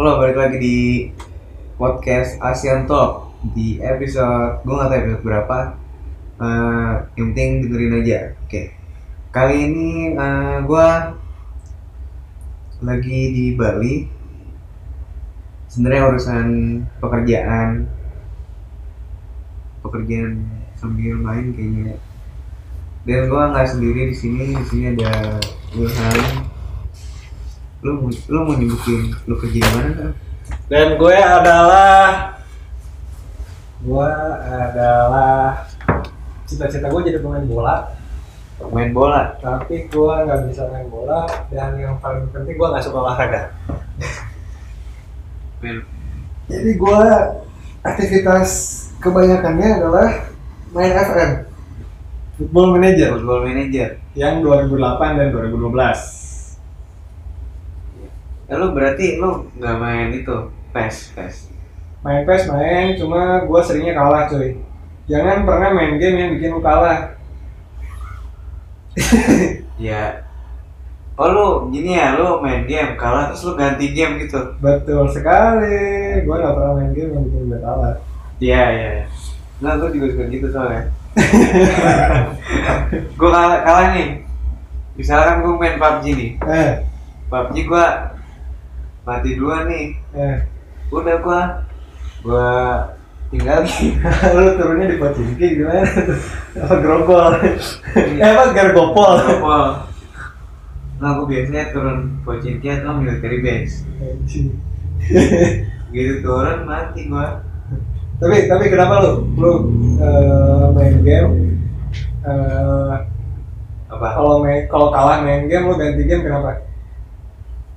Halo, balik lagi di podcast ASEAN Talk di episode gue nggak tahu episode berapa. Eh, yang penting dengerin aja. Oke. Kali ini eh, gue lagi di Bali. Sebenarnya urusan pekerjaan, pekerjaan sambil main kayaknya. Dan gue nggak sendiri di sini. Di sini ada Wilhan. Lu mau- lu mau nyebutin lu kerja di mana kan? Dan gue adalah gue adalah cita-cita gue jadi pemain bola, Main bola. tapi gue nggak bisa main bola dan yang paling penting gue nggak suka olahraga. Jadi gue aktivitas kebanyakannya adalah main FM, Football Manager football manager. yang 2008 dan 2012. Ya, lu berarti lu nggak main itu PES PES. Main PES main, cuma gue seringnya kalah cuy. Jangan pernah main game yang bikin lu kalah. Ya. Oh lu gini ya, lu main game kalah terus lu ganti game gitu. Betul sekali. Gue gak pernah main game yang bikin gue kalah. Iya iya. iya. Nah, gue juga suka gitu soalnya. gue kalah, kalah nih. Misalkan gue main PUBG nih. Eh, PUBG gue mati dua nih. eh. Udah gue gue tinggal Lu turunnya di Pocinki gimana? apa grogol? eh apa gargopol? Gopol. Nah, aku biasanya turun Pochinki atau military base. Anjing. Gitu turun mati gua. tapi tapi kenapa lu lu eh, main game eh, Apa? kalau main kalau kalah main game lu ganti game kenapa?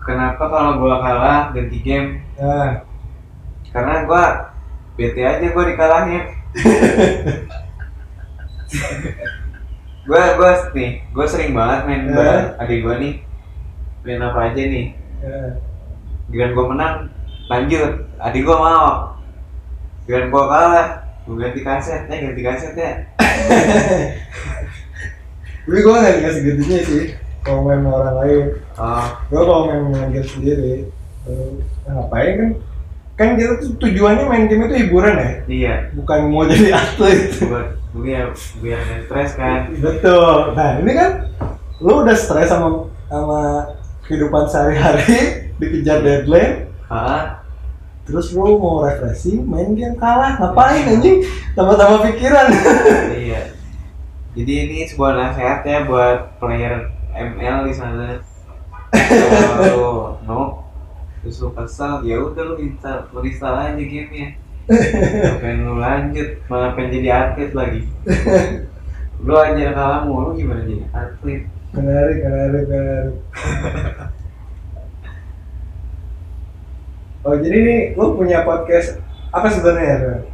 Kenapa kalau gua kalah ganti game? Nah, Karena gua bete aja gua dikalahin. gua gua nih, gua sering banget main Eh. bareng adik gua nih. Main apa aja nih. Dengan gua menang, lanjut. Adik gua mau. Dengan gua kalah, gua ganti kaset. Eh ganti kaset ya. Tapi gue gak dikasih gitunya sih kalau main sama orang lain. Oh, gue kalau main main game sendiri eh, ngapain kan? Kan kita tuh tujuannya main game itu hiburan ya? Iya. bukan mau jadi atlet. Buat biar biar stres kan? Betul. Nah ini kan lu udah stres sama sama kehidupan sehari-hari dikejar deadline. Ah terus lu mau refreshing main game kalah. Ngapain anjing? Tambah-tambah pikiran. Iya. Jadi ini sebuah nasihat ya buat player ML di sana. Kalau no terus lu kesel ya udah lu install lu install aja gamenya. Pengen lu lanjut? Malah pengen jadi atlet lagi. Lu aja kalah mulu gimana jadi atlet? Menarik menarik menarik. Oh jadi nih lu punya podcast apa sebenarnya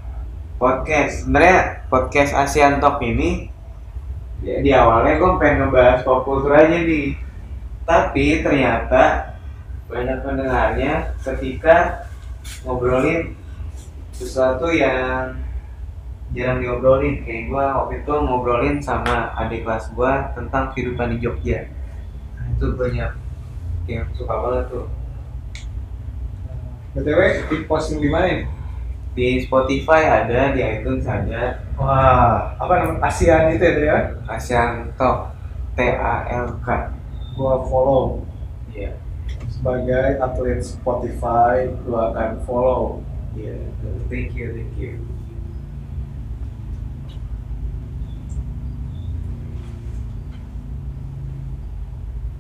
podcast. Sebenarnya podcast ASEAN Talk ini ya di awalnya gue pengen ngebahas pop culture aja nih. Tapi ternyata banyak pendengarnya ketika ngobrolin sesuatu yang jarang diobrolin. Kayak gue waktu itu ngobrolin sama adik kelas gue tentang kehidupan di Jogja. Nah, itu banyak yang suka banget tuh. Btw di posting di mana? Di Spotify ada di iTunes ada wah apa namanya ASEAN itu ya ya ASEAN Talk T A L K gua follow Iya. sebagai atlet Spotify gua akan follow Iya. Thank you, thank you.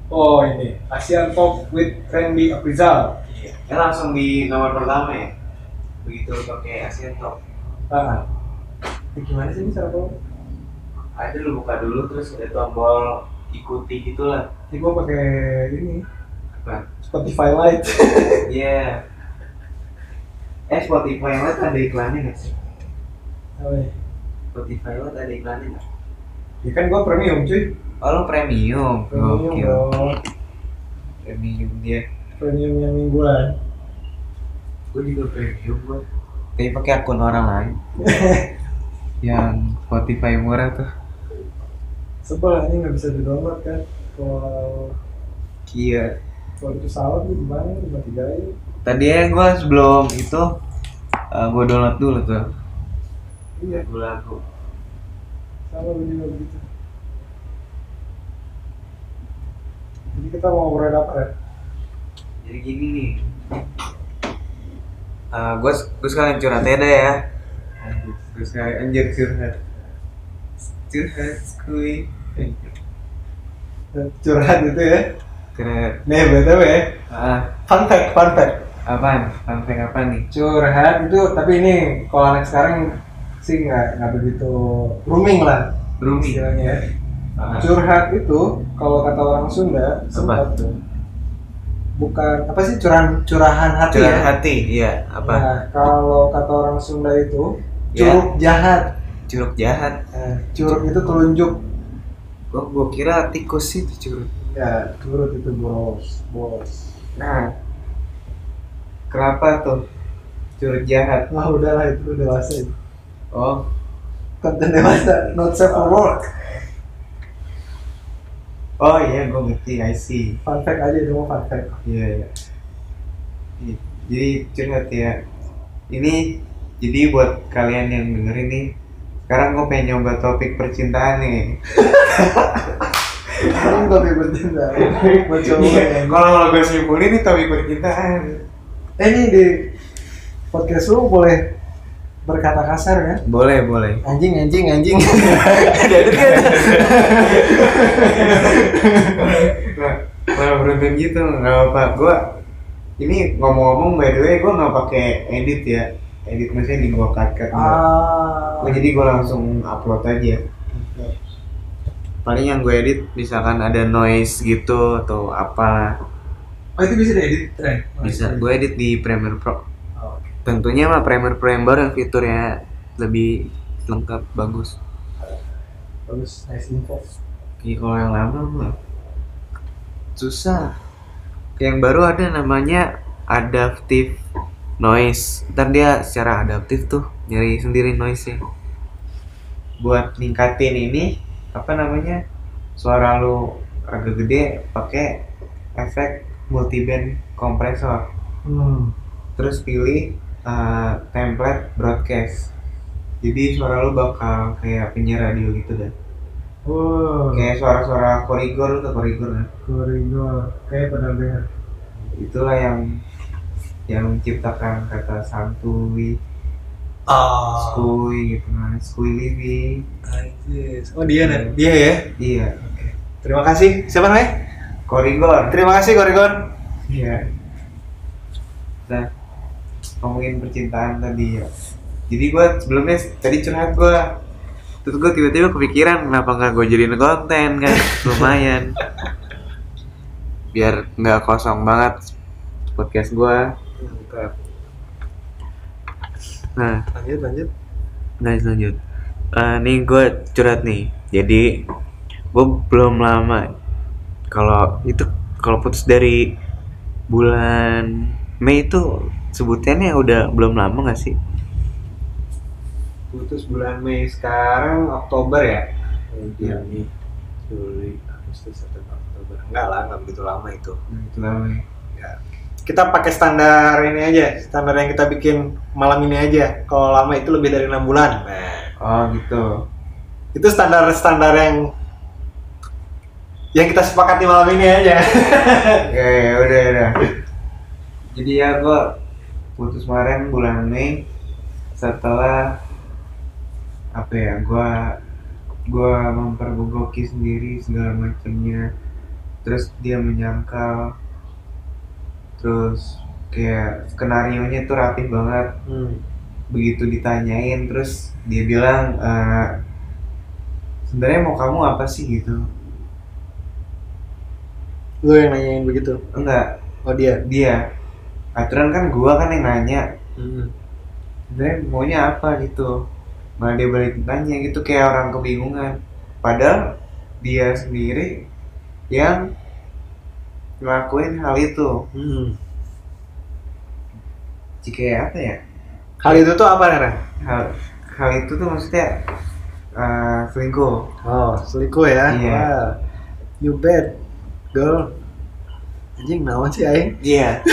oh ini ASEAN Talk with Randy Aprizal. Ya langsung di nomor pertama ya. Begitu pakai ASEAN Talk. ah ini gimana sih ini cara Ada lu buka dulu terus ada tombol ikuti gitulah. ini gua pakai ini Apa? Spotify Lite Iya. Eh Spotify Lite ada iklannya nggak sih? Ya? Spotify Lite ada iklannya nggak? ya kan gua premium cuy Oh lu premium. premium dong Premium dia. premium yang mingguan Gue juga premium gue. Tapi pakai akun orang lain. yang Spotify murah tuh. sebel ini nggak bisa di download kan kalau Kia. kalau di pesawat tuh gimana lima tiga aja tadi ya gue sebelum itu gue download dulu tuh Iya, lagu sama gue juga begitu. Jadi kita mau ngobrolin apa ya? jadi gini nih gue gue sekalian curhat aja deh ya gue sekalian anjir curhat curhat kuy Curhat gitu ya. curhat Nih, BTW ya. ah Fun fact, fun fact. apaan fun fact apa nih Curhat itu, tapi ini kalau anak sekarang sih nggak nggak begitu rooming lah Rooming. istilahnya ya. Ah. Curhat itu kalau kata orang Sunda sempat tuh bukan apa sih curahan curahan hati curhat ya. hati iya apa Nah, kalau kata orang Sunda itu Ya. curug jahat. curug jahat Nah, curug itu telunjuk. gue gue kira tikus sih itu curug Ya, curug itu bos, bos. nah kenapa tuh curug jahat Wah udahlah itu udah dewasa itu. oh Konten dewasa, not safe for work. Oh iya gue ngerti I see Fun fact aja itu mau fun fact. Iya, iya. Ih, Jadi curhat ya. Ini jadi buat kalian yang dengerin nih, sekarang gue pengen nyoba topik percintaan nih. Ini tapi bercinta. Buat cowok Iya, ya. Kalau kalau gue simpulin ini topik percintaan. Eh ini di podcast lu boleh berkata kasar ya? Boleh, boleh. Anjing, anjing, anjing. Nah, Malah beruntung gitu, nggak apa. Gue ini ngomong-ngomong by the way, gue nggak pakai edit ya. Edit maksudnya di gue cut cut. ah. Oh, jadi gue langsung upload aja. Paling yang gue edit misalkan ada noise gitu atau apa Oh itu bisa diedit, Tren? bisa gue edit di Premiere Pro. Oke. Tentunya mah yang baru yang fiturnya lebih lengkap bagus. Bagus, nice info. Iya kalau yang lama mah susah. Yang baru ada namanya adaptive noise. Ntar dia secara adaptif tuh nyari sendiri noise-nya. Buat ningkatin ini apa namanya suara lu agak gede pakai efek multiband kompresor. Hmm. Terus pilih uh, template broadcast. Jadi suara lu bakal kayak penyiar radio gitu dah. Wow. Kayak suara-suara korigor lu tuh korigor kan. Koridor. Kayak pernah dengar. itulah yang yang menciptakan kata santuy, Ah. skuy gitu kan. Anjis. Oh dia nih, dia ya. Iya, Terima kasih. Siapa namanya? korigor. Terima kasih Korigon. Iya. Nah, ngomongin percintaan tadi ya. Jadi gua sebelumnya tadi curhat gua terus gua tiba-tiba kepikiran kenapa nggak gue jadiin konten kan lumayan biar nggak kosong banget podcast gua nah Lanjut, lanjut. Guys lanjut. Eh, nih gue curhat nih. Jadi gue belum lama. Kalau itu kalau putus dari bulan Mei itu sebutannya udah belum lama gak sih? Putus bulan Mei sekarang Oktober ya? Iya. Juni, Juli, Agustus, September, Oktober. Enggak lah, enggak begitu lama itu. Itu lama. ya. Ya. Kita pakai standar ini aja, standar yang kita bikin malam ini aja. Kalau lama itu lebih dari enam bulan. Nah, Oh gitu. itu standar-standar yang yang kita sepakati malam ini aja. ya udah udah. Jadi ya gue putus kemarin bulan Mei. Setelah apa ya gue gue mempergoki sendiri segala macamnya. Terus dia menyangkal. Terus kayak skenario nya tuh rapih banget. Hmm. begitu ditanyain terus dia bilang "Eh, sebenarnya mau kamu apa sih? gitu. Lu yang nanyain begitu. enggak. Oh dia. dia aturan kan gua kan yang nanya Hmm. sebenarnya maunya apa gitu malah dia balik tanya gitu kayak orang kebingungan padahal dia sendiri yang ngelakuin hal itu Hmm. jika apa ya Hal itu tuh apa, Nera? hal hal itu tuh maksudnya eh, selingkuh Oh, selingkuh ya? Iya. Wah, You bet, girl. Anjing naon sih aing? Iya,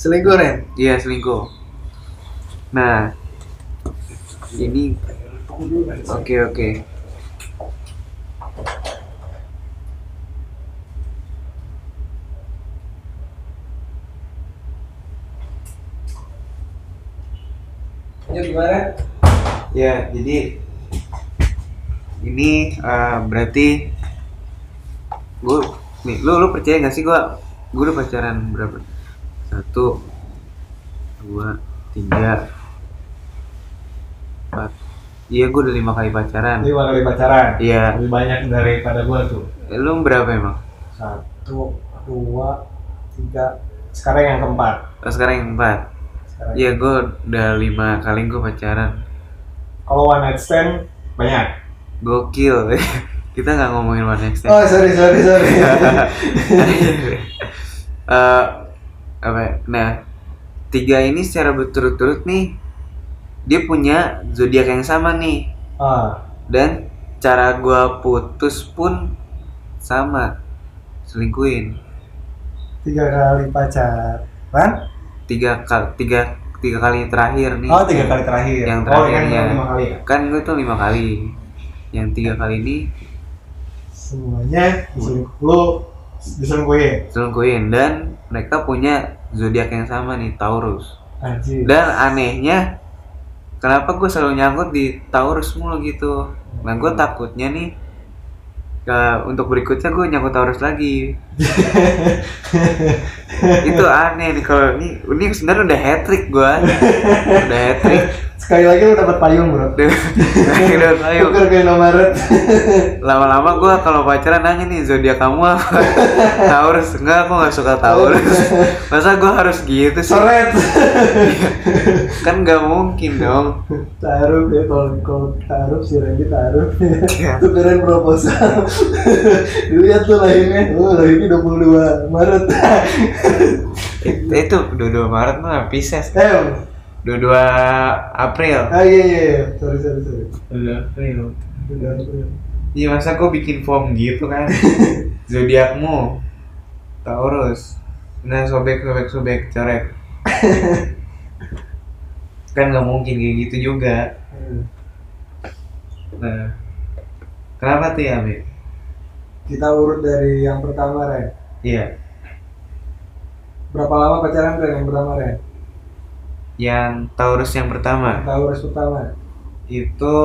Selingkuh Ren. iya selingkuh. Nah, ini oke oke. Lanjut gimana? Ya, jadi ini eh, berarti gue nih, lu lu percaya gak sih gua gue udah pacaran berapa? Satu, dua, tiga, empat. Iya, gue udah lima kali pacaran. Lima kali pacaran. Iya, Lebih banyak daripada gua tuh. Eh, lu berapa emang? Satu, dua, tiga. Sekarang yang keempat. Oh, sekarang yang empat. Sekarang. Iya, gue udah lima kali gue pacaran. Kalau one night stand banyak. Gokil. Kita nggak ngomongin one next Oh sorry sorry sorry. Eh, apa ya? Nah, tiga ini secara berturut-turut nih, dia punya zodiak yang sama nih, ah dan cara gua putus pun sama, selingkuhin. tiga kali pacaran. Tiga kali tiga tiga kali terakhir nih. Oh tiga kali terakhir. Yang Oh yang terakhirnya. lima kali ya. Kan gue tuh lima kali. Yang tiga kali ini Semuanya diselingkuh. Lu diselingkuhin. selingkuhin dan mereka punya zodiak yang sama nih, Taurus. Anjir. Dan anehnya, kenapa gue selalu nyangkut di Taurus mulu gitu? Nah, gue takutnya nih, ke, untuk berikutnya gue nyangkut Taurus lagi. itu aneh nih kalau ini, ini sebenarnya udah hat trick gue, udah hat trick. Sekali lagi lu dapat payung bro. udah ayo. Bukan kayak Maret. Lama-lama gue kalau pacaran nanya nih zodiak kamu apa? Taurus enggak, aku nggak suka Taurus. Masa gue harus gitu sih? Soret. Kan nggak mungkin dong. taruh ya kalau kalau taruh si Randy taruh. Itu keren proposal. Dilihat tuh lahirnya. Oh lahirnya 22 Maret. Itu, itu 22 Maret mah Pisces. eh 22 April. ah iya iya iya. sorry sorry sorry. 22 April. Udah April. Iya masa kok bikin form gitu kan? Zodiakmu Taurus. Nah sobek sobek sobek coret. kan nggak mungkin kayak gitu juga. Hmm. Nah, kenapa tuh ya, Bi? Kita urut dari yang pertama Ren. Iya, Berapa lama pacaran Ren yang pertama Ren? Yang Taurus yang pertama Taurus pertama. itu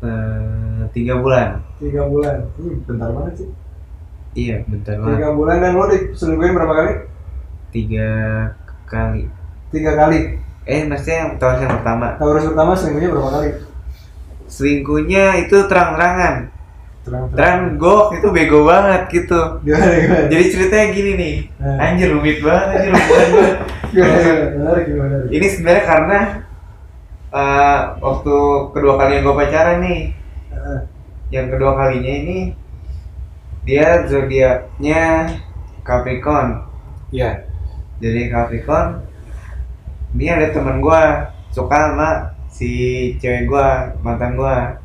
eh, tiga bulan. Tiga bulan. Hmm, bentar banget sih. Iya, bentar banget. Tiga bulan dan lo diselingkuhin berapa kali? Tiga kali. Tiga kali. Eh, maksudnya yang Taurus yang pertama. Taurus pertama selingkuhnya berapa kali? Selingkuhnya itu terang-terangan. Terang Terang gok itu bego banget gitu. Gimana gimana? Jadi ceritanya gini nih. Nah. Anjir rumit banget anjir hubungan gue. Gimana? Menarik gimana? Ini sebenarnya karena eh, waktu kedua kali yang gue pacaran nih, Ah, yang kedua kalinya ini dia zodiaknya Capricorn. Iya. Jadi Capricorn ini ada temen gua suka sama si cewek gua mantan gua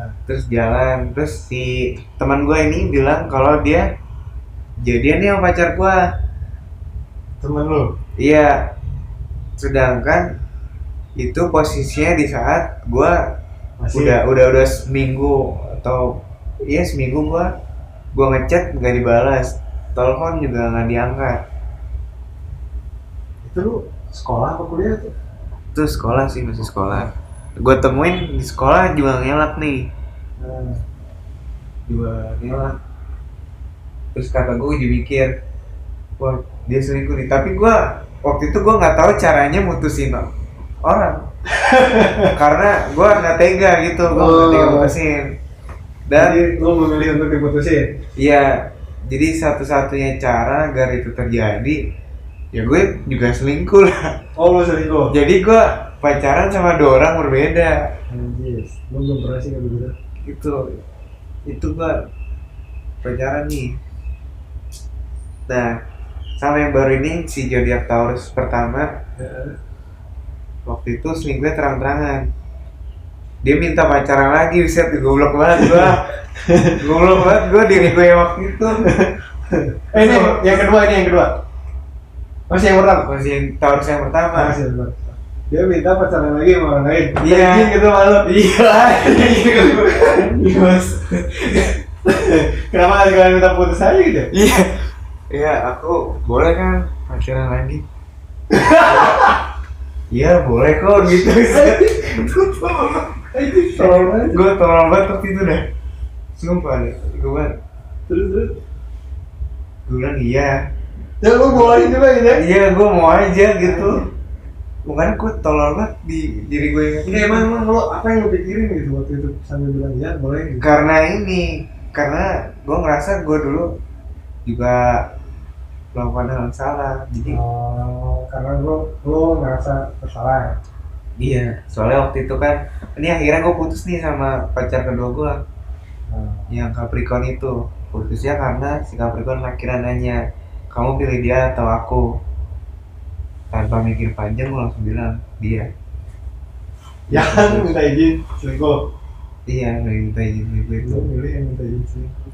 Nah, terus jalan terus si teman gua ini bilang kalau dia jadian nih sama pacar gua Temen lu. Iya. Sedangkan itu posisinya di saat gua Masih. udah udah udah seminggu atau iya seminggu gua gua ngechat nggak dibalas. Telepon juga nggak diangkat. Itu lu sekolah apa kuliah tuh? itu sekolah sih masih sekolah. Gue temuin di sekolah juga ngelak nih. Nah, juga ngelak. Terus kata gue jadi mikir wah dia selingkuh nih tapi gue waktu itu gue nggak tahu caranya mutusin orang karena gue nggak tega gitu gue nggak tega Oh. mutusin dan Jadi lu memilih untuk diputusin. Iya, jadi satu-satunya cara agar itu terjadi, ya gue juga selingkuh lah. Oh lu selingkuh. Jadi gue pacaran sama dua orang berbeda. Anjir, lu belum pernah sih kayak begitu. Itu, itu gue pacaran nih. Nah, sama yang baru ini si zodiak Taurus pertama Ya. waktu itu selingkuhnya terang-terangan. dia minta pacaran lagi bisa goblok banget gua goblok banget gua diri gue yang waktu itu Eh, ini yang kedua ini yang kedua. Masih yang pertama. masih yang taurus yang pertama Masih yang pertama. Dia minta pacaran lagi sama orang lain. Iya. Anjing gitu malu. iya Mas. Kenapa kalian minta putus aja gitu? iya iya aku boleh kan pacaran lagi iya boleh kok gitu tolong banget. gue tolong banget waktu itu dah sumpah deh gue bilang Terus terus. gue bilang iya Ya lu bolehin juga gitu ya? iya gue mau aja gitu bukan gue tolol banget di diri gue yang Ini emang, emang lo apa yang lo pikirin gitu waktu itu sambil bilang ya boleh gitu. karena ini karena gue ngerasa gue dulu juga melakukan hal yang salah jadi Oh, karena lo lo ngerasa bersalah. ya? iya soalnya waktu itu kan ini akhirnya gue putus nih sama pacar kedua gue Nah, yang Capricorn itu putusnya karena si Capricorn akhirnya nanya kamu pilih dia atau aku tanpa mikir panjang gue langsung bilang dia Yang minta izin selingkuh. iya minta izin itu itu milih yang minta izin selingkuh.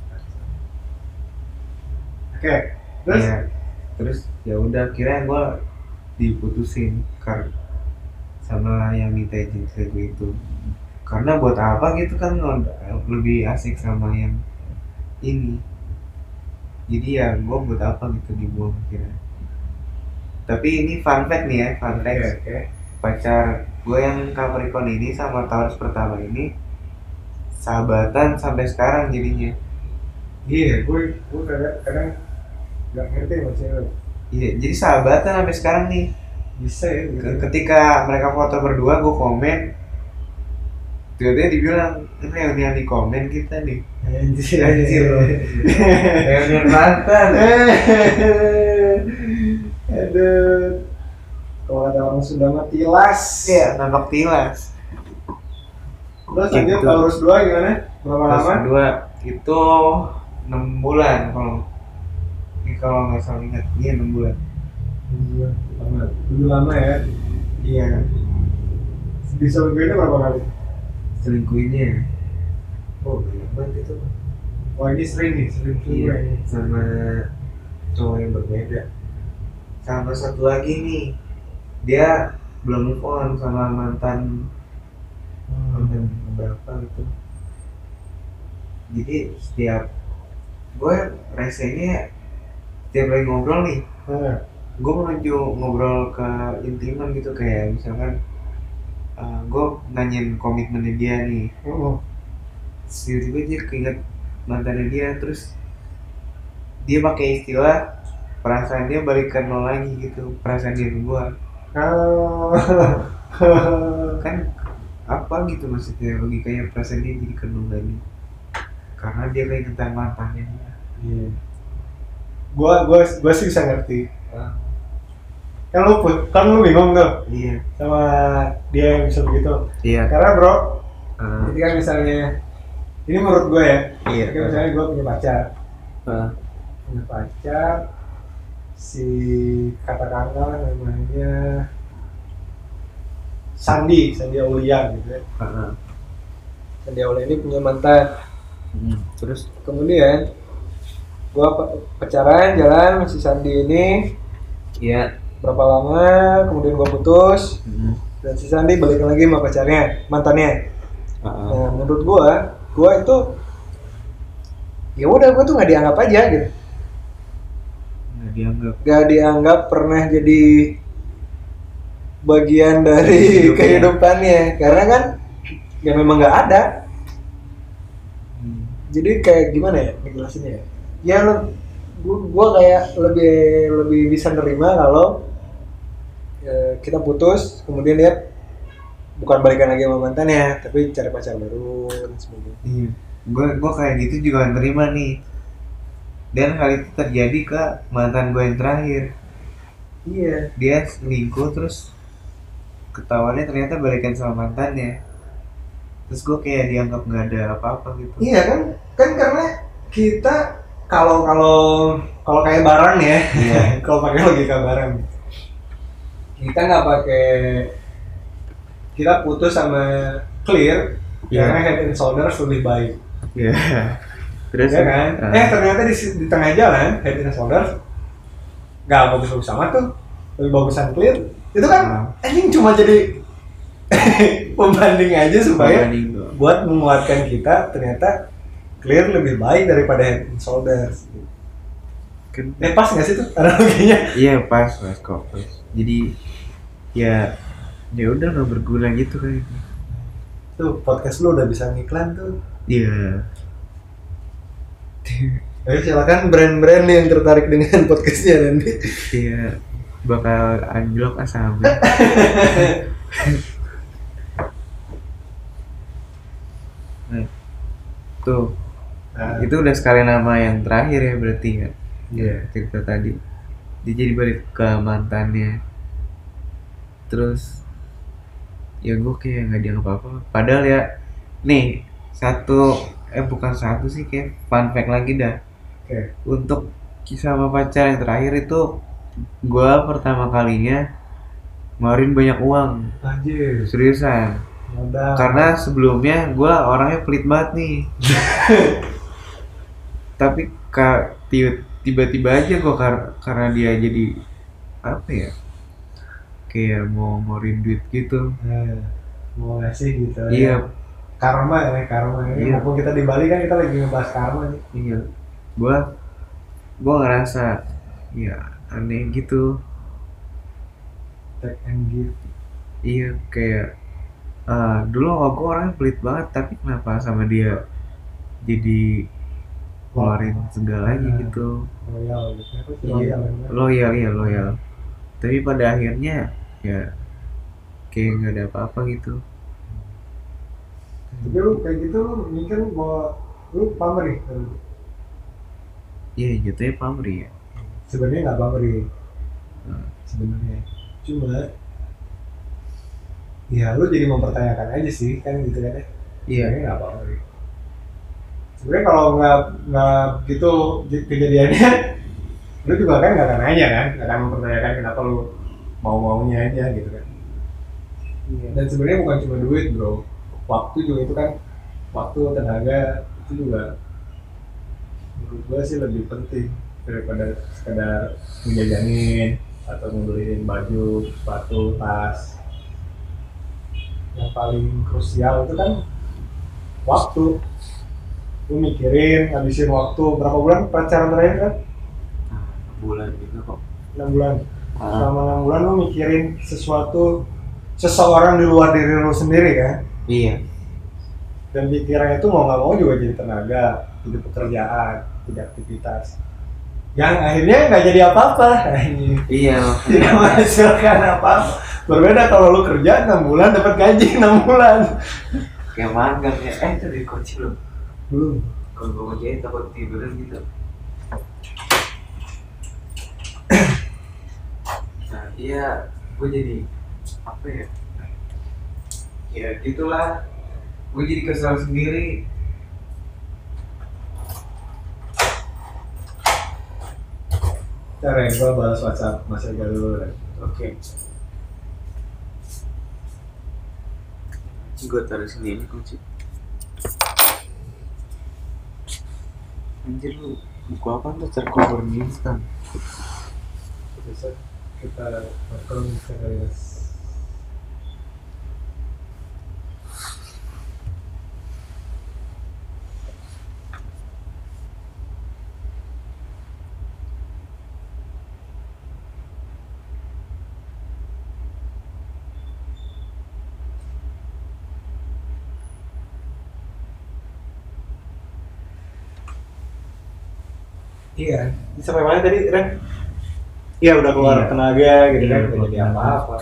Oke, terus? Iya. terus ya udah akhirnya gue diputusin karena sama yang minta izin selingkuh itu. Karena buat apa gitu kan lebih asik sama yang ini. Jadi ya gue buat apa gitu dibuang akhirnya. Tapi ini fun fact nih ya fun fact. Oke. pacar gue yang Capricorn ini sama Taurus pertama ini sahabatan sampai sekarang jadinya. Iya, gue gue kadang kadang nggak ngerti sama cewek. iya jadi sahabatan sampai sekarang nih Bisa ya gitu. Ke- ketika mereka foto berdua gue komen tiba-tiba dibilang ini yang yang di komen kita nih Anjir. Anjir, reunian mantan Aduh. Kalau ada orang sudah mati las. iya nampak tilas Terus Gitu. lanjut Taurus 2 gimana? Berapa lama? kedua itu enam bulan kalau ini kalau nggak salah ingat iya enam bulan. Iya, lama. Dulu lama ya. iya. Bisa begini berapa kali? selingkuhinnya. Oh banyak banget itu. Wah ini sering nih, sering iya. ini. sama cowok yang berbeda. Sama satu lagi nih. Dia belum move on sama mantan mantan berapa gitu. Jadi setiap gue resenya setiap lagi ngobrol nih Nah, gue menuju ngobrol ke intiman gitu kayak misalkan gue nanyain komitmennya dia nih. Oh, tiba-tiba dia keinget mantannya dia terus dia pakai istilah perasaan dia balik ke nol lagi gitu perasaan dia ke gua. Ah. kan apa gitu maksudnya logikanya perasaan dia jadi ke nol lagi? Karena dia keingetan mantannya dia. Iya. Gua gua gua sih bisa ngerti. Kan lu put- kan lu bingung tuh iya sama dia yang bisa begitu. iya Karena bro, Ah, ketika misalnya ini menurut gue ya, iya ketika misalnya gue punya pacar, Ah, punya pacar, si katakanlah namanya Sandi, Sandi Aulia gitu ya. ah. Sandi Aulia ini punya mantan. Hmm, terus Kemudian gua pa- pacaran jalan sama si Sandi ini. Iya. Berapa lama, kemudian gua putus. Hmm, dan si Sandi balik lagi sama pacarnya, mantannya. ah. Nah, menurut gua, gua itu ya udah gua tuh nggak dianggap aja gitu. nggak dianggap. Gak dianggap pernah jadi bagian dari Hidupnya. kehidupannya. Karena kan ya memang nggak ada. Hmm, jadi kayak gimana ya ngejelasinnya ya ya gua kayak lebih lebih bisa nerima kalau eh, kita putus kemudian dia bukan balikan lagi sama mantannya tapi cari pacar baru dan sebagainya Iya, gue gue kayak gitu juga nggak terima nih. Dan hal itu terjadi ke mantan gue yang terakhir. iya Dia selingkuh terus ketahuannya ternyata balikan sama mantannya. Terus gue kayak dianggap nggak ada apa-apa gitu. iya kan kan karena kita kalau kalau kalau kayak barang ya. Iya. kalau pakai logika barang. Kita nggak pakai kita putus sama clear Iya. karena head and shoulders lebih baik. Iya. Terus? Ya kan? Ah, eh ternyata di, di tengah jalan head and shoulders nggak bagus-bagus sama tuh. Lebih bagusan clear. Itu kan anjing cuma jadi pembanding aja supaya pembanding buat menguatkan kita ternyata clear lebih baik daripada head and shoulders. Kan eh pas nggak sih tuh analoginya? Iya pas pas kok pas. jadi ya ya udah nggak berguna gitu kan. Tuh podcast lu udah bisa ngiklan tuh. Iya. Ayo silakan brand-brand yang tertarik dengan podcastnya nanti. iya bakal anjlok ah sampai Nah, tuh Nah, itu udah sekali nama yang terakhir ya berarti ya Iya. cerita tadi dia jadi balik ke mantannya terus ya gue kayak nggak dianggap apa padahal ya nih satu eh bukan satu sih kayak fun fact lagi dah Oke. untuk kisah sama pacar yang terakhir itu gue pertama kalinya ngeluarin banyak uang Anjir. seriusan Modal. karena sebelumnya gue orangnya pelit banget nih tapi tiba-tiba aja gue karena dia jadi apa ya kayak mau ngorin duit gitu Nah, mau ngasih gitu. iya ya. Karma ya, karma. Iya. Mumpung kita di Bali kan kita lagi ngebahas karma nih. iya gue gue ngerasa ya aneh gitu Take and give. iya kayak ah, dulu gue orangnya pelit banget tapi kenapa sama dia jadi ngeluarin segalanya Nah. gitu Loyal gitu. Iya, loyal? ya? loyal ya loyal. Tapi pada akhirnya ya kayak nggak ada apa-apa gitu. Tapi lu kayak gitu lu mikir bahwa lu pamrih. Iya jatuhnya pamri ya. Sebenarnya nggak pamrih. Hmm. Sebenarnya. Cuma ya lu jadi mempertanyakan aja sih kan gitu kan ya. Iya. Nggak pamrih. Sebenarnya kalau nggak nggak gitu kejadiannya, lu juga kan nggak akan nanya kan, nggak akan mempertanyakan kenapa lu mau maunya aja gitu kan. Iya. Dan sebenarnya bukan cuma duit bro, waktu juga itu kan, waktu tenaga itu juga menurut gua sih lebih penting daripada sekedar menjajanin atau membeliin baju, sepatu, tas. Yang paling krusial itu kan waktu. Lu mikirin, ngabisin waktu berapa bulan pacaran terakhir kan? Nah, bulan gitu kok. 6 bulan. Ah, Selama 6 bulan lu mikirin sesuatu seseorang di luar diri lu sendiri kan? iya. dan pikirannya itu mau nggak mau juga jadi tenaga jadi pekerjaan jadi aktivitas yang akhirnya nggak jadi apa-apa. Iya. tidak menghasilkan apa berbeda kalau lu kerja enam bulan dapat gaji enam bulan Kayak magang ya. Eh itu di kunci. Belum Kalau gue kerjain takut tiduran gitu. Nah iya, gue jadi apa ya? Ya gitulah. Gue jadi kesal sendiri. cara yang gua balas WhatsApp Mas Ega dulu. Oke. Gue taruh sini ini kunci. Anjir lu, buku apa tuh tercover di Iya, sampai mana tadi Ren? Iya udah keluar Iya. tenaga gitu Iya, kan, udah jadi apa-apa.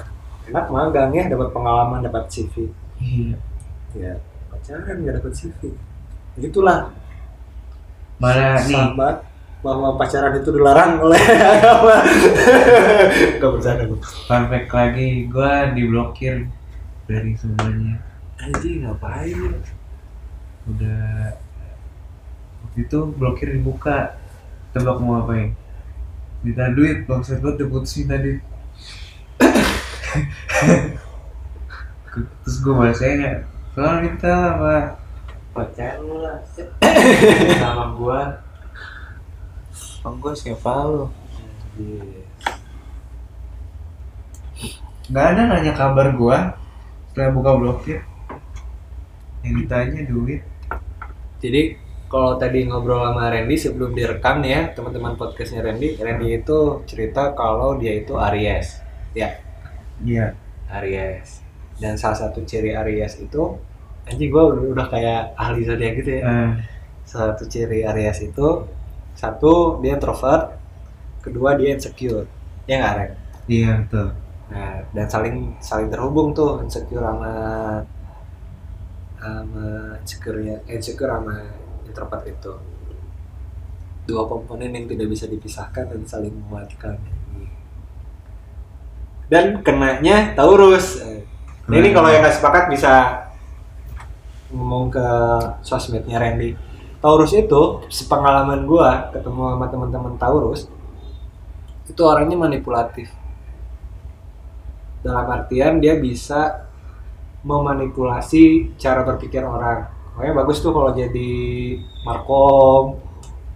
Enak magang ya, dapat pengalaman, dapat CV. Iya. Ya, pacaran nggak dapat CV. Itulah Mana nih? sahabat bahwa pacaran itu dilarang oleh agama. Gak bercanda gue. Fun fact lagi, gue diblokir dari semuanya. Anjing ngapain? Udah waktu itu blokir dibuka. Tebak mau ngapain? Minta duit, maksud gue diputusin tadi. Terus gue balasnya Kalau kita apa? pacar lu lah Sama gua. Sama gua siapa lu? Gak ada nanya kabar gua setelah buka blokir. Yang ditanya duit. jadi kalau tadi ngobrol sama Randy sebelum direkam nih ya teman-teman podcastnya Randy Randy itu cerita kalau dia itu Aries ya Iya. Aries dan salah satu ciri Aries itu anjing gue udah, udah kayak ahli zodiak gitu ya Eh, salah satu ciri Aries itu satu dia introvert kedua dia insecure ya nggak Ren? iya betul. Nah, dan saling saling terhubung tuh insecure sama sama insecure insecure sama introvert itu. Dua komponen yang tidak bisa dipisahkan dan saling menguatkan. Dan kenanya Taurus. Nah, ini kalau yang nggak sepakat bisa ngomong ke sosmednya Randy. Taurus itu sepengalaman gua ketemu sama teman-teman Taurus itu orangnya manipulatif dalam artian dia bisa memanipulasi cara berpikir orang. Makanya bagus tuh kalau jadi markom,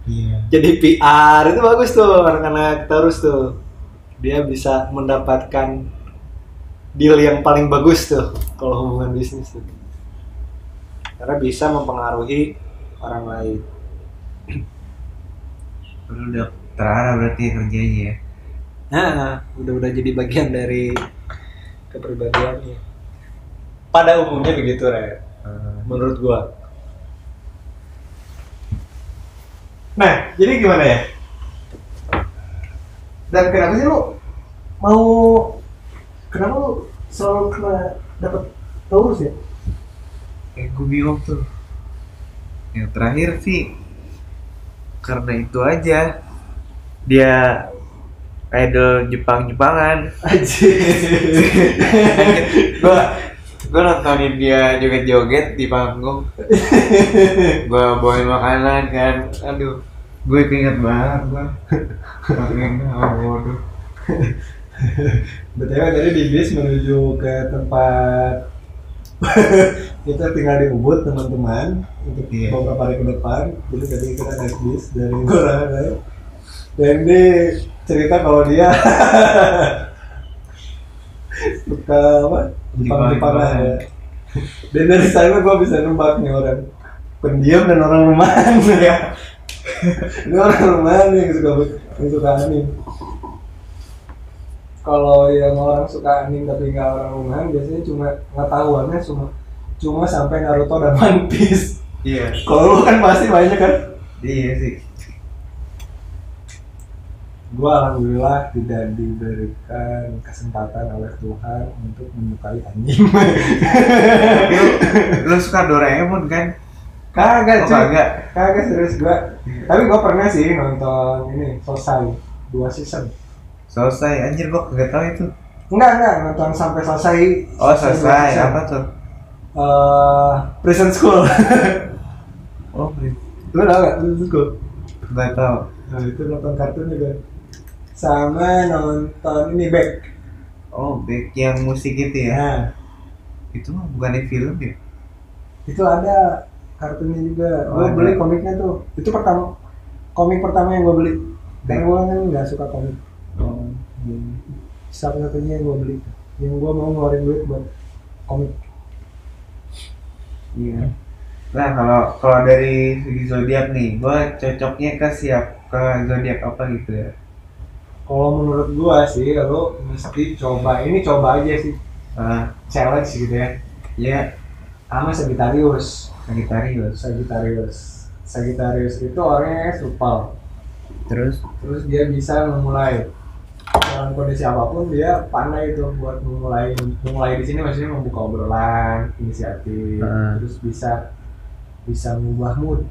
Iya. jadi PR itu bagus tuh anak-anak terus tuh. Dia bisa mendapatkan deal yang paling bagus tuh kalau hubungan bisnis tuh. Karena bisa mempengaruhi orang lain. Lu udah terarah berarti kerjanya ya. Nah, udah udah jadi bagian dari kepribadiannya. Pada umumnya begitu, Re. Menurut gua. Nah, jadi gimana ya? Dan kenapa sih lu mau kenapa lu selalu kena dapat Taurus ya? Kayak gue bingung tuh. Yang terakhir sih karena itu aja dia idol Jepang-Jepangan. gua gua nontonin dia joget-joget di panggung. gua bawain makanan kan. Aduh, gue keinget banget. Pengen oh, bodoh. BTW tadi di bis menuju ke tempat kita tinggal di Ubud teman-teman untuk Iya. beberapa hari ke depan. Jadi tadi kita naik bis dari Ngurah Rai. Dan dia cerita kalau dia suka apa? Jepang-Jepangan ya. Dan dari sana gua bisa nebak nih orang pendiam dan orang rumahan ya. Ini orang rumahan yang suka yang suka anime kalau yang orang suka anime tapi nggak orang rumahan biasanya cuma pengetahuannya cuma cuma sampai Naruto dan One Piece. Iya. Kalau lu kan pasti banyak kan. Iya sih. Gua alhamdulillah tidak diberikan kesempatan oleh Tuhan untuk menyukai anime. Lu suka Doraemon kan? kagak Oh, cuy. kagak. Kagak serius gua. Tapi gua pernah sih nonton ini selesai dua season. Selesai anjir gua kagak tahu itu. Enggak enggak nonton sampai selesai. Oh, selesai. Apa tuh? Eh, Prison School. Oh, Lu tau gak Prison School? enggak tahu. Nah itu nonton kartun juga Sama nonton ini back Oh, back yang musik itu ya. Nah Itu mah bukan film ya? itu ada kartunnya juga. Oh, Gue beli komiknya tuh. Itu pertama Komik pertama yang gue beli. Karena gue kan gak suka komik. Oh. Satu-satunya yang gue beli. Yang gue mau ngeluarin duit buat komik. Iya. Nah, kalau kalau dari segi zodiak nih, gua cocoknya ke siap ke zodiak apa gitu ya? Kalau menurut gue sih Lo mesti coba Ini coba aja sih. Ah, Challenge gitu ya. Ya Sama Sagittarius. Sagittarius. Sagittarius. Sagittarius itu orangnya supal. Terus? Terus dia bisa memulai. Dalam kondisi apa pun dia pandai itu buat memulai memulai di sini maksudnya membuka obrolan inisiatif Heeh. terus bisa bisa mengubah mood.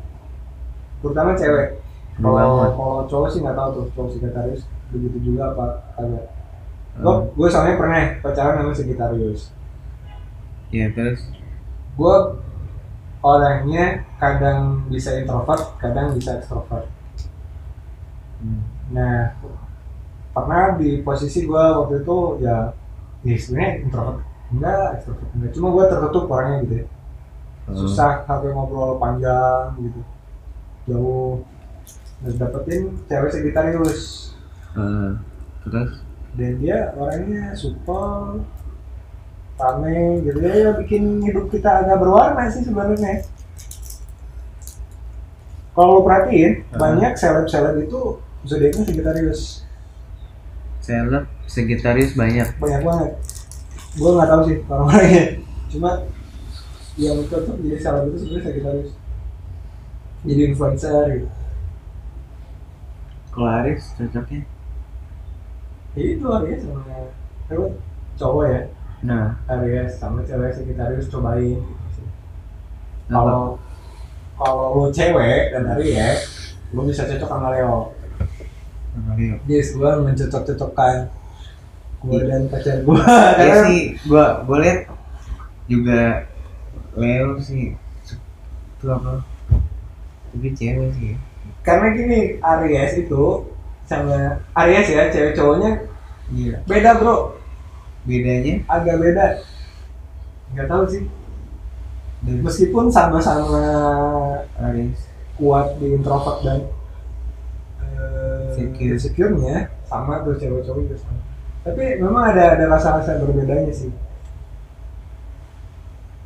Terutama cewek. Kalau kalau cowok sih nggak tahu tuh cowok sekretarius begitu juga apa kagak Hmm. gue gue soalnya pernah pacaran sama sekretarius ya terus? Gue orangnya kadang bisa introvert kadang bisa extrovert. Hmm, Nah, pernah di posisi gue waktu itu ya, ya sebenarnya introvert enggak, extrovert enggak. Cuma gue tertutup orangnya gitu ya. susah sampai ngobrol panjang gitu. Jauh. Dan dapetin cewek Sagittarius Eh, terus? Dan dia orangnya supel rame gitu. Ya, ya bikin hidup kita agak berwarna sih sebenarnya. Kalau lo perhatiin Hmm. banyak seleb-seleb itu zodiaknya Sagittarius. Seleb Sagittarius banyak. Banyak banget. Gue nggak tahu sih orang-orangnya. Cuma yang cocok jadi seleb itu sebenarnya Sagittarius. Jadi influencer gitu. Kalau Aris cocoknya? ya itu Aries sama apa cowok ya. Nah. Aries sama cewek Sagittarius cobain gitu. apa? kalau kalau lo cewek dan Aries lo bisa cocok sama Leo. Leo. Yes gue mencocok-cocokkan gue dan pacar gue ya karena sih gua gua juga Leo sih itu apa tapi cewek sih. Karena gini Aries itu sama Aries ya cewek cowoknya. Iya. Beda bro. Bedanya? Agak beda. Nggak tahu sih. Dari meskipun sama-sama Aris kuat di introvert dan eh, Secure. secure-nya sama tuh cewek-cewek juga sama. Tapi memang ada ada rasa-rasa berbedanya sih.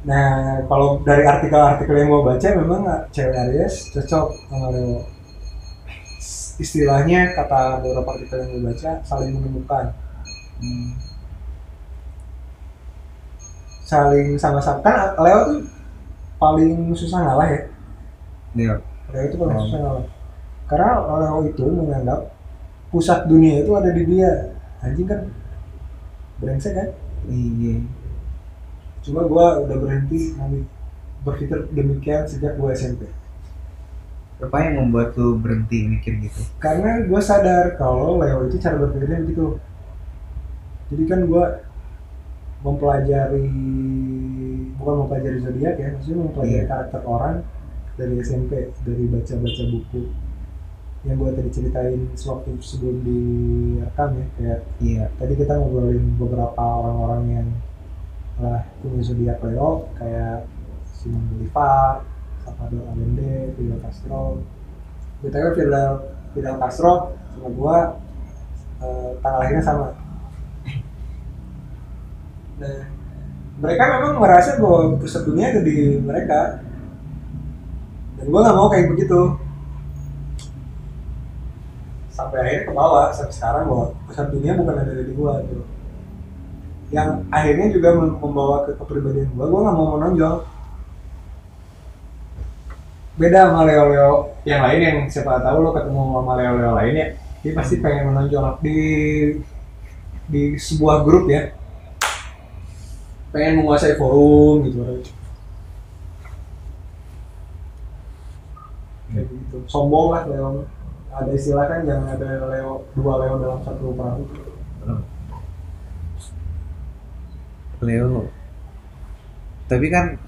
Nah kalau dari artikel-artikel yang gue baca memang cewek Aries cocok sama Leo istilahnya kata beberapa artikel yang gue baca saling menemukan. Hmm. saling sama-sama. Kan Leo tuh paling susah ngalah ya? Leo Leo itu paling Oh. susah ngalah. Karena Leo itu menganggap pusat dunia itu ada di dia. Anjing kan brengsek kan? Iya. Cuma gua udah berhenti berpikir demikian sejak gua SMP apa yang membuat lu berhenti mikir gitu? Karena gua sadar kalau Leo itu cara berpikirnya begitu. Jadi kan gua mempelajari bukan mempelajari zodiak ya maksudnya mempelajari Iya. karakter orang dari SMP dari baca-baca buku. Yang gua tadi ceritain sewaktu sebelum direkam ya kayak iya. tadi kita ngobrolin beberapa orang-orang yang lah punya zodiak Leo kayak Simon Bolivar, Salvador Allende, Fidel Castro. BTW Fidel, Fidel Castro sama gua eh, tanggal lahirnya sama. Nah, mereka memang merasa bahwa pusat dunia ada di mereka. Dan gua nggak mau kayak begitu. Sampai akhirnya ke bawah sampai sekarang bahwa pusat dunia bukan ada di gua gitu yang akhirnya juga mem- membawa ke kepribadian gua, gua nggak mau menonjol. Beda sama Leo-Leo yang lain yang siapa tahu lo ketemu sama Leo-Leo lainnya, dia pasti pengen menonjol di di sebuah grup ya, pengen menguasai forum gitu. Kayak gitu. Sombong lah Leo. Ada istilah kan jangan ada Leo dua Leo dalam satu perahu. Leo tapi kan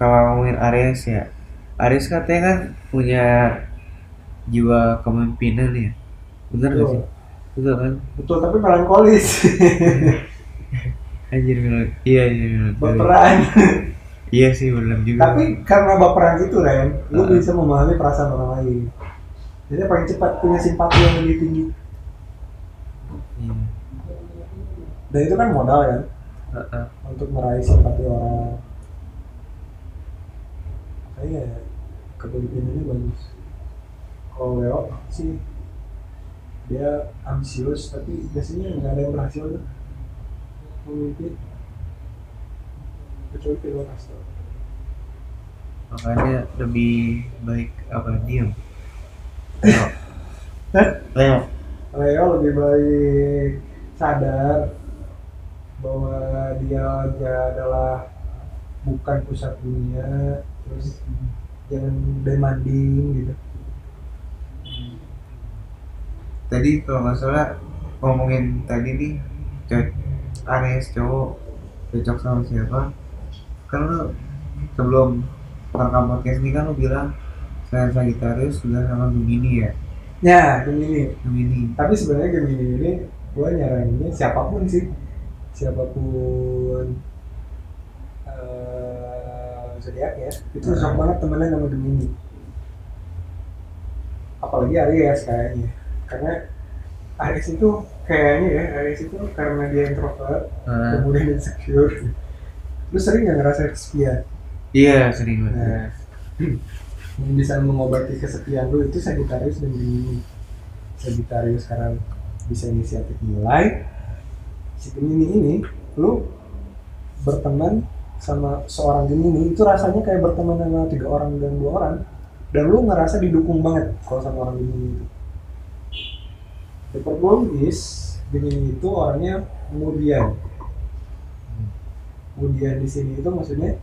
kalau ngomongin Aries ya Aries katanya kan punya jiwa kepemimpinan ya bener gak Betul. sih betul kan Betul, tapi melankolis. anjir bilang iya iya bilang Baperan. iya sih bener juga tapi karena baperan itu Ren, lu Heeh. bisa memahami perasaan orang lain. Jadi paling cepat punya simpati yang lebih tinggi. iya. Dan itu kan modal kan Heeh. untuk meraih simpati orang. Makanya ya, kepemimpinannya bagus. Kalau Leo sih dia ambisius tapi biasanya nggak ada yang berhasil tuh memimpin kecuali Fidel Castro. makanya lebih baik apa diam? Leo Leo lebih baik sadar bahwa dia dia adalah bukan pusat dunia terus jangan demanding gitu. Tadi kalau nggak salah ngomongin tadi nih cowok Aries cowok cocok sama siapa? Kan lu sebelum rekam podcast ini kan lu bilang saya Sagittarius sudah sama Gemini ya? Ya Gemini. Gemini. Tapi sebenarnya Gemini ini gue nyaraninnya siapa pun sih. Siapa pun eh, zodiaknya itu Hmm. susah banget temenan sama Gemini apalagi Aries kayaknya. Karena Aries itu kayaknya ya Aries itu karena dia introvert Nah, kemudian insecure. Lu sering nggak ngerasa kesepian? Iya sering banget. Nah yang bisa mengobati kesepian lu itu Sagittarius dan Gemini. Sagittarius sekarang bisa inisiatif mulai si Gemini ini lu berteman sama seorang Gemini itu rasanya kayak berteman sama tiga orang dan dua orang. Dan lu ngerasa didukung banget kalau sama orang Gemini itu the problem is Gemini itu orangnya kemudian. Kemudian di sini itu maksudnya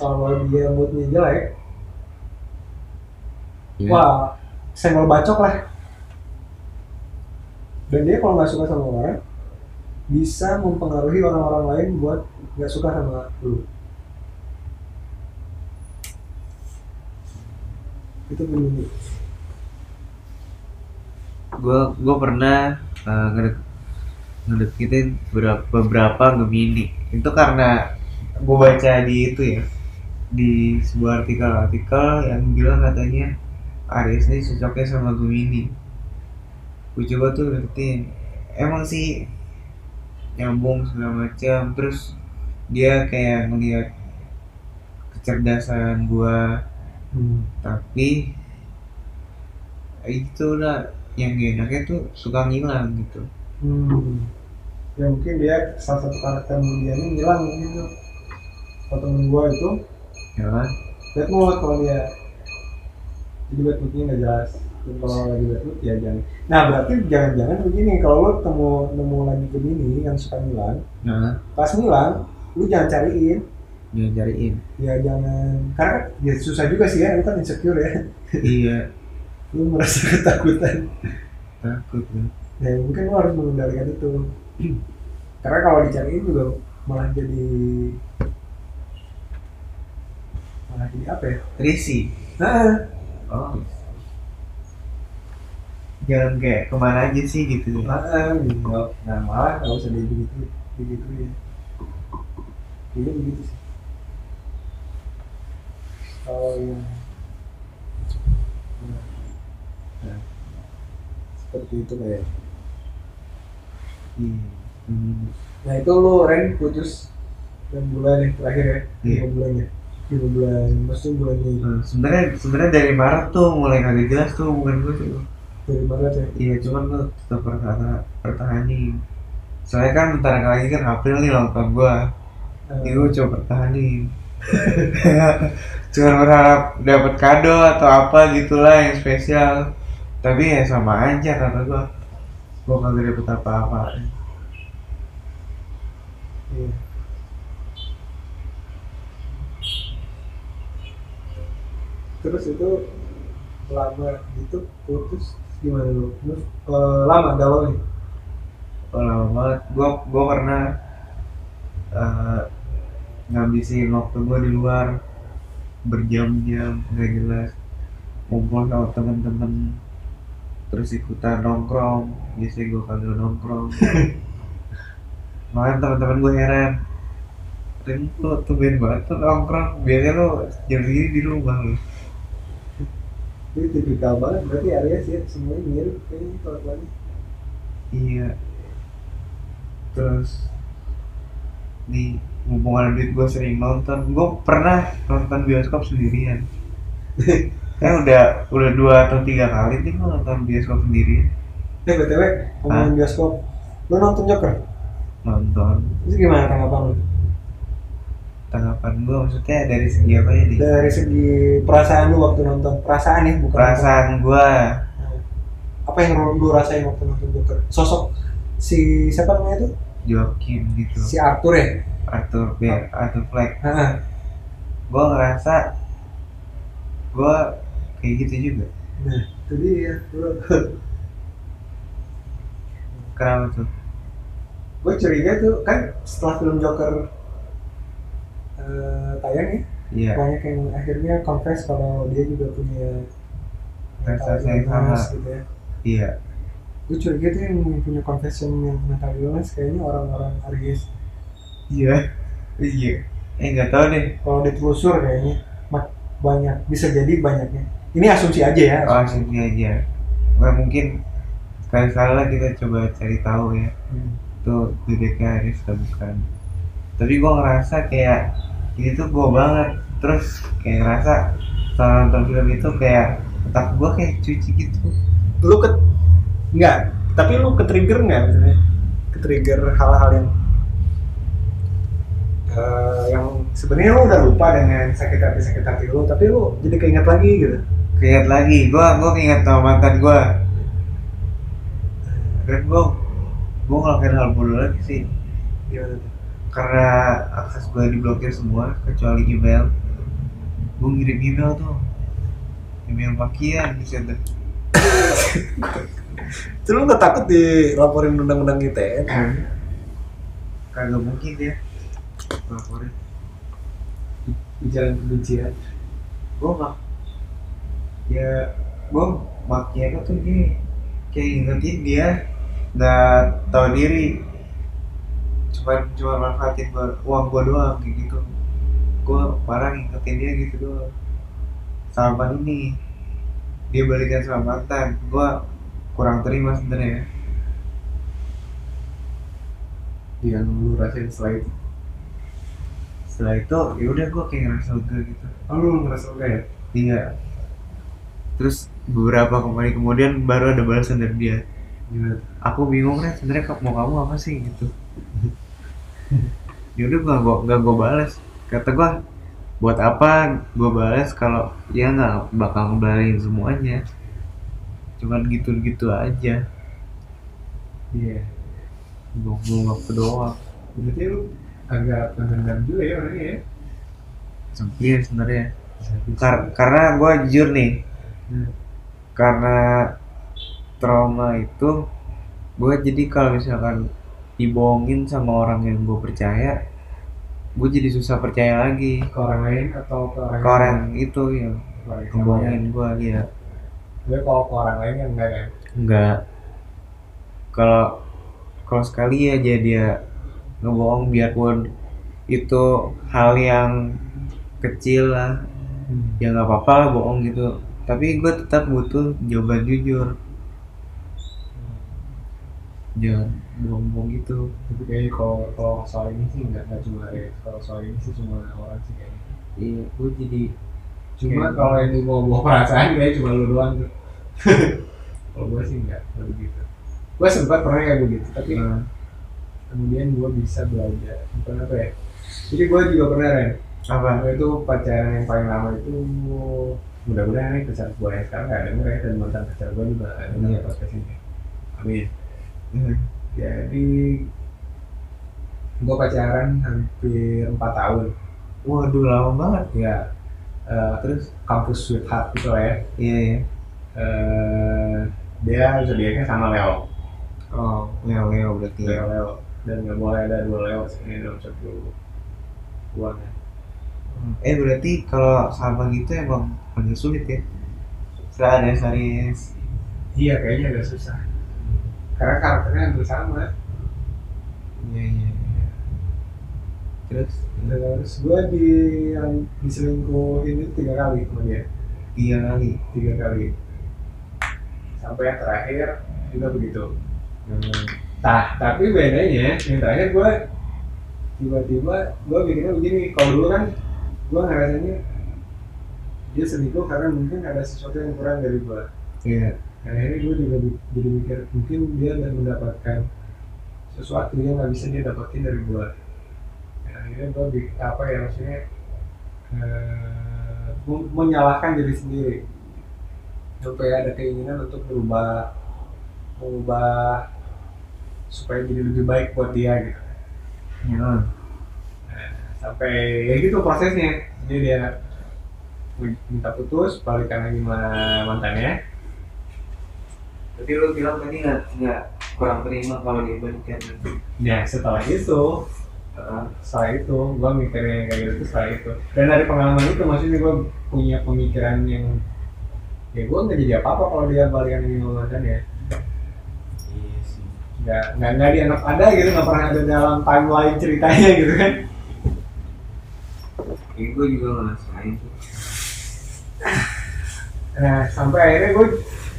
kalau dia moodnya jelek Iya. wah senggol bacok lah. Dan dia kalau nggak suka sama orang bisa mempengaruhi orang-orang lain buat nggak suka sama lu itu begini gue gue pernah uh, ngedek ngedeketin beberapa beberapa Gemini. Itu karena gue baca di itu ya di sebuah artikel-artikel yang bilang katanya Aries ini cocoknya sama Gemini. Gue coba tuh deketin emang sih nyambung segala macam. Terus dia kayak ngeliat kecerdasan gua hmm. tapi itu lah yang enaknya tuh suka ngilang gitu. Hmm. ya mungkin dia salah satu karakter kemudiannya ngilang gitu kalau temen gua itu. Ya bad mood kalau dia. Jadi bad moodnya nggak jelas. Dan kalau lagi bad mood ya jangan. Nah berarti jangan-jangan begini kalau lo temu nemu lagi begini yang suka ngilang nah. pas ngilang lu jangan cariin jangan cariin ya jangan. Karena ya susah juga sih ya lu kan insecure ya. Iya. Lu merasa ketakutan. Takut ya. ya mungkin lu harus mengendalikan itu. Karena kalau dicariin juga malah jadi malah jadi apa ya? Risi nah oh. Jangan kayak ke mana aja sih gitu nah, nah, nah malah nggak usah begitu begitu ya iya begitu sih kalau yang nah, nah, seperti itu kayak iya. Hmm. Nah itu lo Ren putus dan bulan ya terakhir ya? Lima bulan ya? Lima bulan maksudnya bulan ini. Nah, sebenarnya sebenarnya dari Maret tuh mulai kagak jelas tuh hubungan gue tuh dari Maret ya? Iya cuman gue tetap pertahan pertahanin. Soalnya kan bentar lagi kan April nih ulang tahun gue Eh, Ini gue coba pertahanin Cuma berharap dapat kado atau apa gitulah yang spesial. Tapi ya sama aja kata gue Gue kagak dapet apa-apa. Iya. terus itu lama gitu putus gimana lo terus eh, lama galau nih Oh, lama banget. Gue gue pernah eh, Ngabisin waktu gue di luar. Berjam-jam Gak jelas. Ngumpul sama temen-temen. Terus ikutan nongkrong. Biasanya gue kagak nongkrong. Makanya teman-teman gue heran. Dan lo tumben banget tuh nongkrong. Biasanya lo jam segini di rumah lo ini tipikal banget berarti Aries ya semuanya mirip kayaknya kalau Iya. Terus Nih Hubungan duit gue sering nonton. Gue pernah nonton bioskop sendirian. Kan udah Udah dua atau tiga kali nih gue nonton bioskop sendirian. Eh btw ngomongin bioskop. Lo nonton Joker? Nonton. Itu gimana tanggapan lo Tanggapan gue maksudnya dari segi apa ya nih dari segi perasaan lu waktu nonton. Perasaan ya bukan Perasaan gue apa yang lu, lu rasain waktu nonton Joker? Sosok si siapa namanya itu Joaquin gitu. Si Arthur ya? Arthur B Arthur Fleck. Gue ngerasa Gue Kayak gitu juga. Nah itu dia Kenapa tuh? Gue curiga tuh kan setelah film Joker eh, tayang ya? Iya. Banyak yang akhirnya confess kalau dia juga punya Rasa yang sama. gitu ya. Iya gue curiga tuh yang punya confession yang mental illness kayaknya orang-orang Aries. Iya. Iya. Eh nggak tahu deh. Kalau ditelusur kayaknya banyak bisa jadi banyaknya. Ini asumsi aja ya. Oh sini aja. Nggak mungkin. Sekali sekali lah kita coba cari tahu ya. Hmm. tuh duduknya Aris atau bukan tapi gua ngerasa kayak ini tuh gua banget. Terus kayak ngerasa setelah nonton film itu kayak otak gua kayak cuci gitu. Lu ke enggak tapi lu ke trigger nggak misalnya ke trigger hal-hal yang eh, yang sebenarnya lu udah lupa dengan sakit hati sakit hati lu tapi lu jadi keinget lagi gitu. Keinget lagi gua gua ingat sama mantan gua. Dan gua gua ngelakuin hal bodoh lagi sih. Gimana tuh? karena akses gue diblokir semua kecuali email. Gue ngirim email tuh. Email makian di situ Terus lu nggak takut dilaporin undang-undang ITE? kagak mungkin dia laporin. Ujaran kebencian. gue nggak ya gue makian tuh gini kayak ingetin dia nggak tahu diri. Cuma cuma manfaatin uang gue doang kayak gitu. Gue parah ngingetin dia gitu doang. Sama ini dia balikan sama mantan gue kurang terima sebenarnya. Yang lu rasain setelah itu. setelah itu ya udah gue kayak ngerasa lega gitu. Oh lu ngerasa lega ya? iya. Terus beberapa kembali kemudian baru ada balasan dari dia. Gimana? aku bingung kan sebenarnya mau kamu apa sih? Gitu. Ya udah gua gua nggak gua balas. Kata gua buat apa gua balas kalau ya nggak bakal ngebalain semuanya cuman gitu gitu aja Iya. buang-buang waktu doang Berarti lu agak pendendam juga ya orangnya ya? iya sebenarnya Kar- karena gua jujur nih Hmm. karena trauma itu gue jadi kalau misalkan dibohongin sama orang yang gue percaya gue jadi susah percaya lagi Ke orang lain atau ke orang ke orang itu yang Orang yang ngebohongin gue ya Tapi kalau ke orang lain kan enggak kan? enggak. Kalau kalau sekali aja dia ngebohong biarpun itu hal yang kecil lah. Hmm. ya nggak apa-apa lah bohong gitu. Tapi gue tetap butuh jawaban jujur. Jangan bohong-bohong gitu Tapi kayaknya kalau kalau soal ini sih enggak enggak cuma ya. Kalau soal ini sih cuma orang sih kayaknya. iya gue jadi Cuma Kayak- kalau yang mau bawa perasaan kayaknya cuma lu doang tuh. kalau gue sih enggak enggak begitu. Gue sempat pernah kayak begitu, tapi eh, kemudian gue bisa belajar. Bukan apa ya? Jadi gue juga pernah Ren. apa Gue itu pacaran yang paling lama itu mudah-mudahan nih pacar gue yang sekarang gak denger ya dan mantan pacar gue juga gak denger Iya. podcast ini. Amin. Hmm. Jadi gue pacaran hampir 4 tahun. waduh lama banget Ya, eh, terus kampus sweetheart itu lah ya. iya ya Eh, dia zodiaknya sama Leo. oh Leo Leo berarti Leo ya Leo. Dan nggak boleh ada dua Leo sini dalam satu bulan. eh berarti kalau sama gitu emang agak sulit ya setelah ada series Iya, kayaknya agak susah. Karena karakternya hampir sama. iya iya iya. terus Terus gue di yang diselingkuhin itu tiga kali sama dia. tiga kali Tiga kali. Sampai yang terakhir juga begitu. Hmm. Nah, tapi bedanya yang terakhir gue tiba-tiba gue mikirnya begini, kalau dulu kan gue ngerasanya dia selingkuh karena mungkin ada sesuatu yang kurang dari gue. iya Nah, akhirnya gue juga jadi mikir mungkin dia akan mendapatkan sesuatu yang nggak bisa dia dapetin dari gue. Nah, akhirnya gue apa ya maksudnya eh, menyalahkan diri sendiri sampai ada keinginan untuk berubah mengubah supaya jadi lebih baik buat dia gitu. iya Nah, sampai ya gitu prosesnya jadi dia minta putus balikan lagi sama mantannya Berarti lu bilang tadi nggak nggak kurang terima kalau dibalikan Nah setelah itu, Heeh. setelah itu gue mikirnya kayak gitu setelah itu. Dan dari pengalaman itu maksudnya gue punya pemikiran yang ya gue nggak jadi apa apa kalau dia balikan lagi sama mantannya. iya sih Nggak nggak nggak dianggap ada gitu nggak pernah ada dalam timeline ceritanya gitu kan. ya gue juga ngerasain tuh Nah, sampai akhirnya gue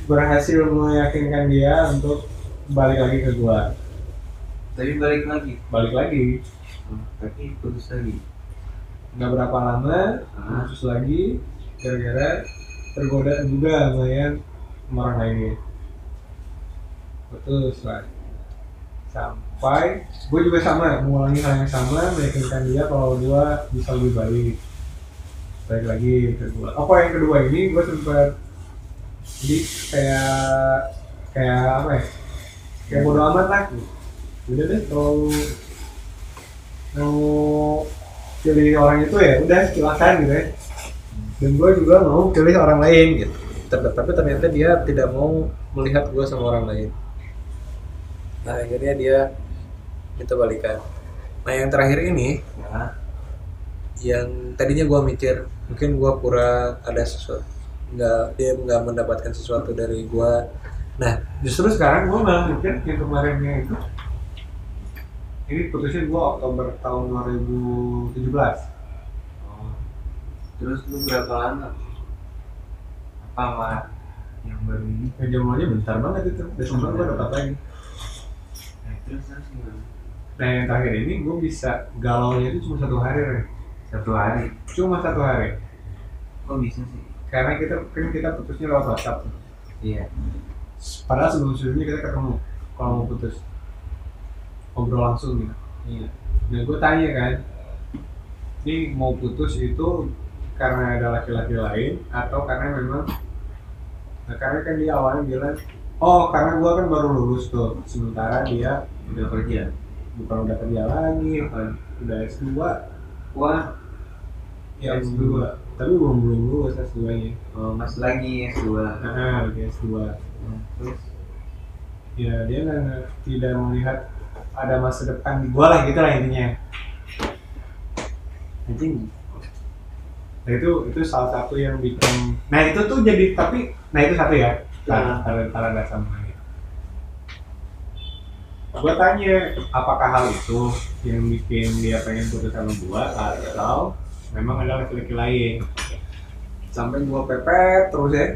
berhasil meyakinkan dia untuk balik lagi ke gua. tapi balik lagi Balik lagi. Hmm, tapi putus lagi Nggak berapa lama, Ah. putus lagi, gara-gara tergoda juga sama yang orang lain. Putus lah. Sampai gue juga sama, mengulangi hal yang sama, meyakinkan dia kalau gua bisa lebih baik. Balik lagi ke gua. Apa yang kedua ini gue sempat jadi kayak kayak apa ya? Kayak bodo amat lah. Udah deh kalau mau pilih orang itu ya udah silakan gitu ya. Dan gue juga mau pilih orang lain gitu. Ter- Tapi ternyata dia tidak mau melihat gue sama orang lain. Nah akhirnya dia kita balikan. Nah yang terakhir ini ya yang tadinya gua mikir mungkin gua kurang ada sesuatu nggak dia nggak mendapatkan sesuatu dari gua. Nah justru sekarang gua malah mikir yang kemarinnya itu ini putusnya gua Oktober tahun 2017 oh. terus lu berapa lama? Apa malah yang baru ini? Ya jamannya bentar banget itu. Desember gua dapat lagi. Nah terus terus gimana? Nah yang terakhir ini gua bisa galau nya itu cuma satu hari satu hari? Cuma satu hari. Kok bisa sih karena kita kan kita putusnya lewat WhatsApp. Iya. Padahal sebelum sebelumnya kita ketemu kalau mau putus. Ngobrol langsung gitu. Iya. Dan gue tanya kan ini mau putus itu karena ada laki-laki lain atau karena memang nah, karena kan dia awalnya bilang oh karena gue kan baru lulus tuh sementara dia udah kerja. Bukan udah kerja lagi bukan udah S2 wah. Ya S2 tapi belum belum lulus S2 nya oh, mas lagi S2 nah lagi S2 Hmm, terus? Ya dia nggak tidak melihat ada masa depan di gua lah gitu lah intinya. Anjing. Nah itu itu salah satu yang bikin nah itu tuh jadi tapi nah itu satu ya. Nah. kalau kalau ada sama ini gua tanya apakah hal itu yang bikin dia pengen putus sama gua? Atau memang ada laki-laki lain. Sampai gua pepet terus ya.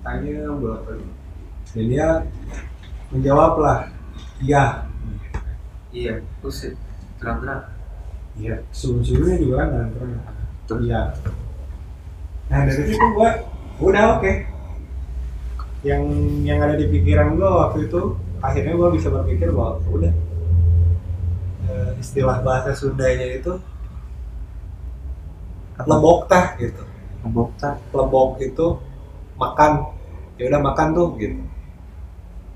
Tanya bolak balik dan dia menjawab lah iya. Iya terus terang-terang iya sebelum sebelumnya juga kan dan terus Terus? iya. Nah dari situ gua udah oke. Yang yang ada di pikiran gua waktu itu akhirnya gua bisa berpikir bahwa udah. Eh, istilah bahasa Sundanya itu lebok tah gitu. Ngebokta lebok itu makan. Ya udah makan tuh gitu.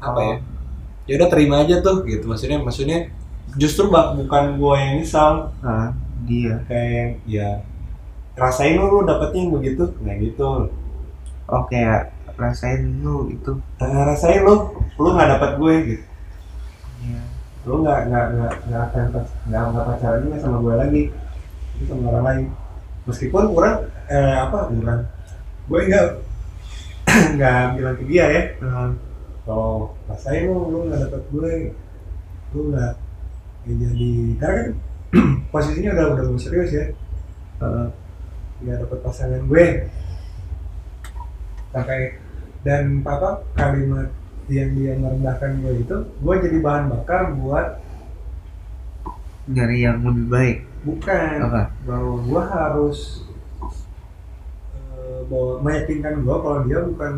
Apa ya? Ya udah terima aja tuh gitu. Maksudnya maksudnya justru bak bukan gua yang nyesal. Ah dia. Kayak ya rasain lu, lu dapetnya yang begitu. Nggak gitu. Oh kayak rasain lu itu. Nah, rasain lu lu nggak dapet gue gitu. Iya. Lu nggak nggak nggak nggak akan nggak nggak pacaran juga sama gue lagi. Itu sama orang lain meskipun kurang eh, apa kurang. Gue nggak nggak bilang ke dia ya eh, kalau rasain lu lu nggak dapet gue lu nggak nggak jadi. Karena kan posisinya udah udah mau serius ya. Nggak dapet pasangan gue. Sampai dan apa kalimat yang dia merendahkan gue itu gue jadi bahan bakar buat nyari yang lebih baik bukan. Apa? Bahwa gue harus bahwa meyakinkan gue kalau dia bukan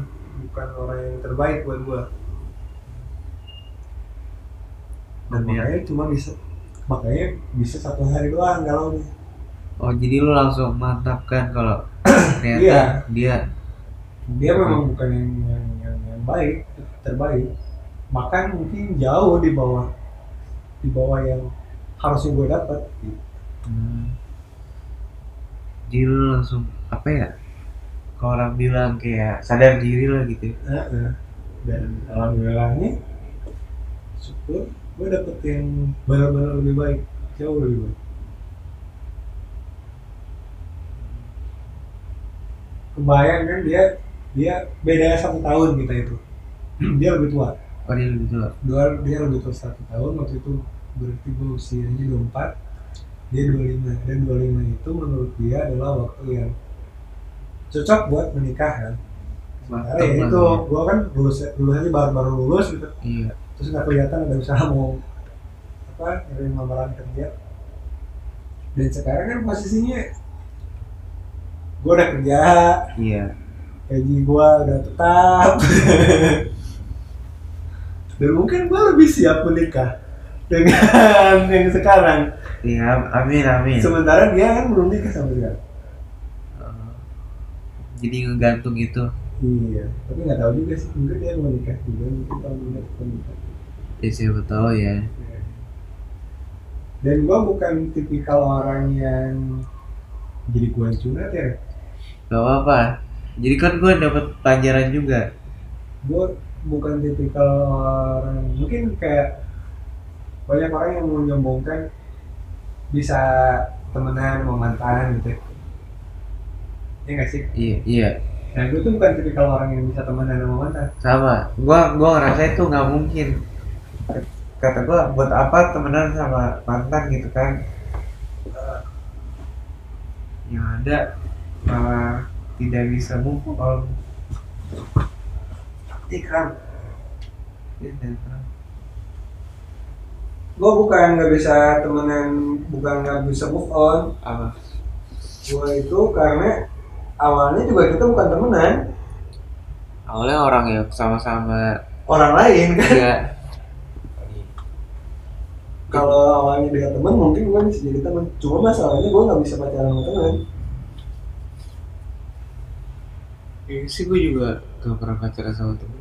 bukan orang yang terbaik buat gue dan Iya. makanya cuma bisa makanya bisa satu hari doang kalau oh jadi lu langsung mantapkan kalau ternyata Iya. dia dia memang bukan yang yang, yang, yang baik terbaik. Bahkan mungkin jauh di bawah di bawah yang harusnya gue dapat hmm, jadi lu langsung apa ya? Kalau orang bilang kayak sadar diri lah gitu Heeh. dan alhamdulillahnya syukur gue dapet yang benar-benar lebih baik jauh lebih baik. Kebayang kan dia dia bedanya satu tahun kita itu. Dia lebih tua. Oh dia lebih tua. Dua dia lebih tua satu tahun waktu itu berarti gue usianya 24 dia 25 dan 25 itu menurut dia adalah waktu yang cocok buat menikah kan? Sementara ya Mantap itu gua kan lulus lulus aja baru baru lulus gitu. Iya. Terus nggak kelihatan ada usaha mau apa ngirim lamaran kerja. Dan sekarang kan posisinya gua udah kerja. Iya. Gaji gua udah tetap. Dan mungkin gua lebih siap menikah dengan yang sekarang iya amin amin. Sementara dia kan belum nikah sama Oh. jadi ngegantung itu. Iya tapi nggak tahu juga sih. Mungkin dia mau nikah juga mungkin tahun ini akan nikah. Ya siapa tahu ya. Dan gua bukan tipikal orang yang jadi gua curhat ya. Gak apa apa jadi kan gue dapat pelajaran juga. Gue bukan tipikal orang mungkin kayak banyak orang yang menyombongkan bisa temenan sama mantan gitu. Ya nggak sih? Iya iya. Nah gue tuh bukan tipikal orang yang bisa temenan sama mantan sama. Gua gua ngerasa itu nggak mungkin. Kata gua buat apa temenan sama mantan gitu kan? Eh, yang ada malah tidak bisa move on. Ikram ikram. Gue bukan nggak bisa temenan bukan nggak bisa move on. Apa? Gue itu karena awalnya juga kita bukan temenan. Awalnya orang ya sama-sama. Orang lain kan? Juga kalau awalnya dia teman mungkin gue bisa jadi teman cuma masalahnya gue nggak bisa pacaran sama teman ya sih gue juga gak pernah pacaran sama temen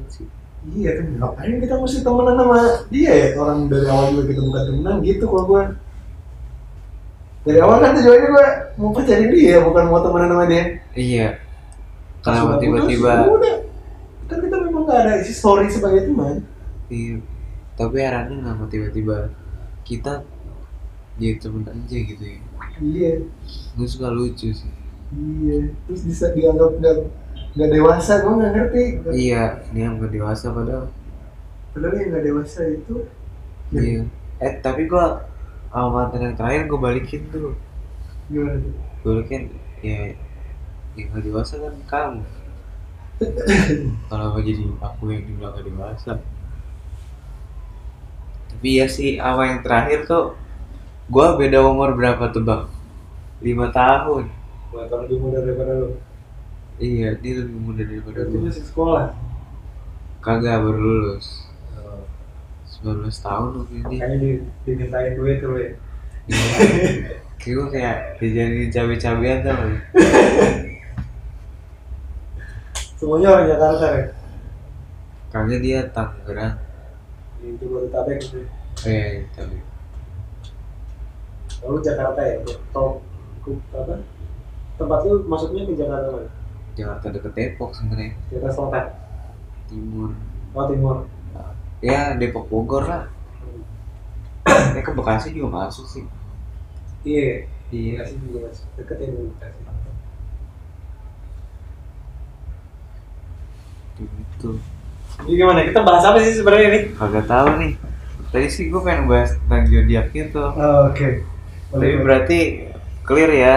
iya kan. Ngapain kita mesti temenan sama dia ya? Orang dari awal juga kita bukan temenan gitu kalau gue dari awal kan tujuannya gue mau pacarin dia bukan mau temenan sama dia. Iya. Kenapa putus, tiba-tiba kan kita memang nggak ada isi story sebagai teman. Iya. Tapi herannya kenapa tiba-tiba kita jadi temen aja gitu ya. Iya. Gue suka lucu sih. Iya. Terus bisa dianggap nggak nggak dewasa gue nggak ngerti. Iya dia nggak dewasa padahal. Padahal yang nggak dewasa itu? Ya, iya. Eh tapi gua sama mantan yang terakhir gue balikin tuh. Gimana tuh? Gue balikin ya yang nggak dewasa kan kamu. Kalau jadi aku yang dibilang nggak dewasa. Tapi ya sih sama yang terakhir tuh gua beda umur berapa tuh bang? Lima tahun. Wah, kalau lebih muda daripada lo iya dia lebih muda daripada gue masih sekolah kagak baru lulus 19 tahun mungkin dia Kayaknya di, dimintain duit tuh ya. kayak gue kayak dijadiin cabai-cabean tau? Semuanya orang Jakarta ya. kagak dia Tangerang Di Jabodetabek gitu. eh tapi Lalu Jakarta ya. Top apa? Tempat lu masuknya ke Jakarta mana? Jakarta deket Depok sebenarnya Jakarta Selatan. timur Oh Timur. ya Depok Bogor lah ya ke Bekasi juga masuk sih Iya. iya Bekasi juga masuk. Deket ya Bekasi. gitu Jadi gimana? Kita bahas apa sih sebenarnya ini? kagak tahu nih tadi sih gue pengen bahas tentang zodiak gitu Oh, Oke. tapi berarti clear ya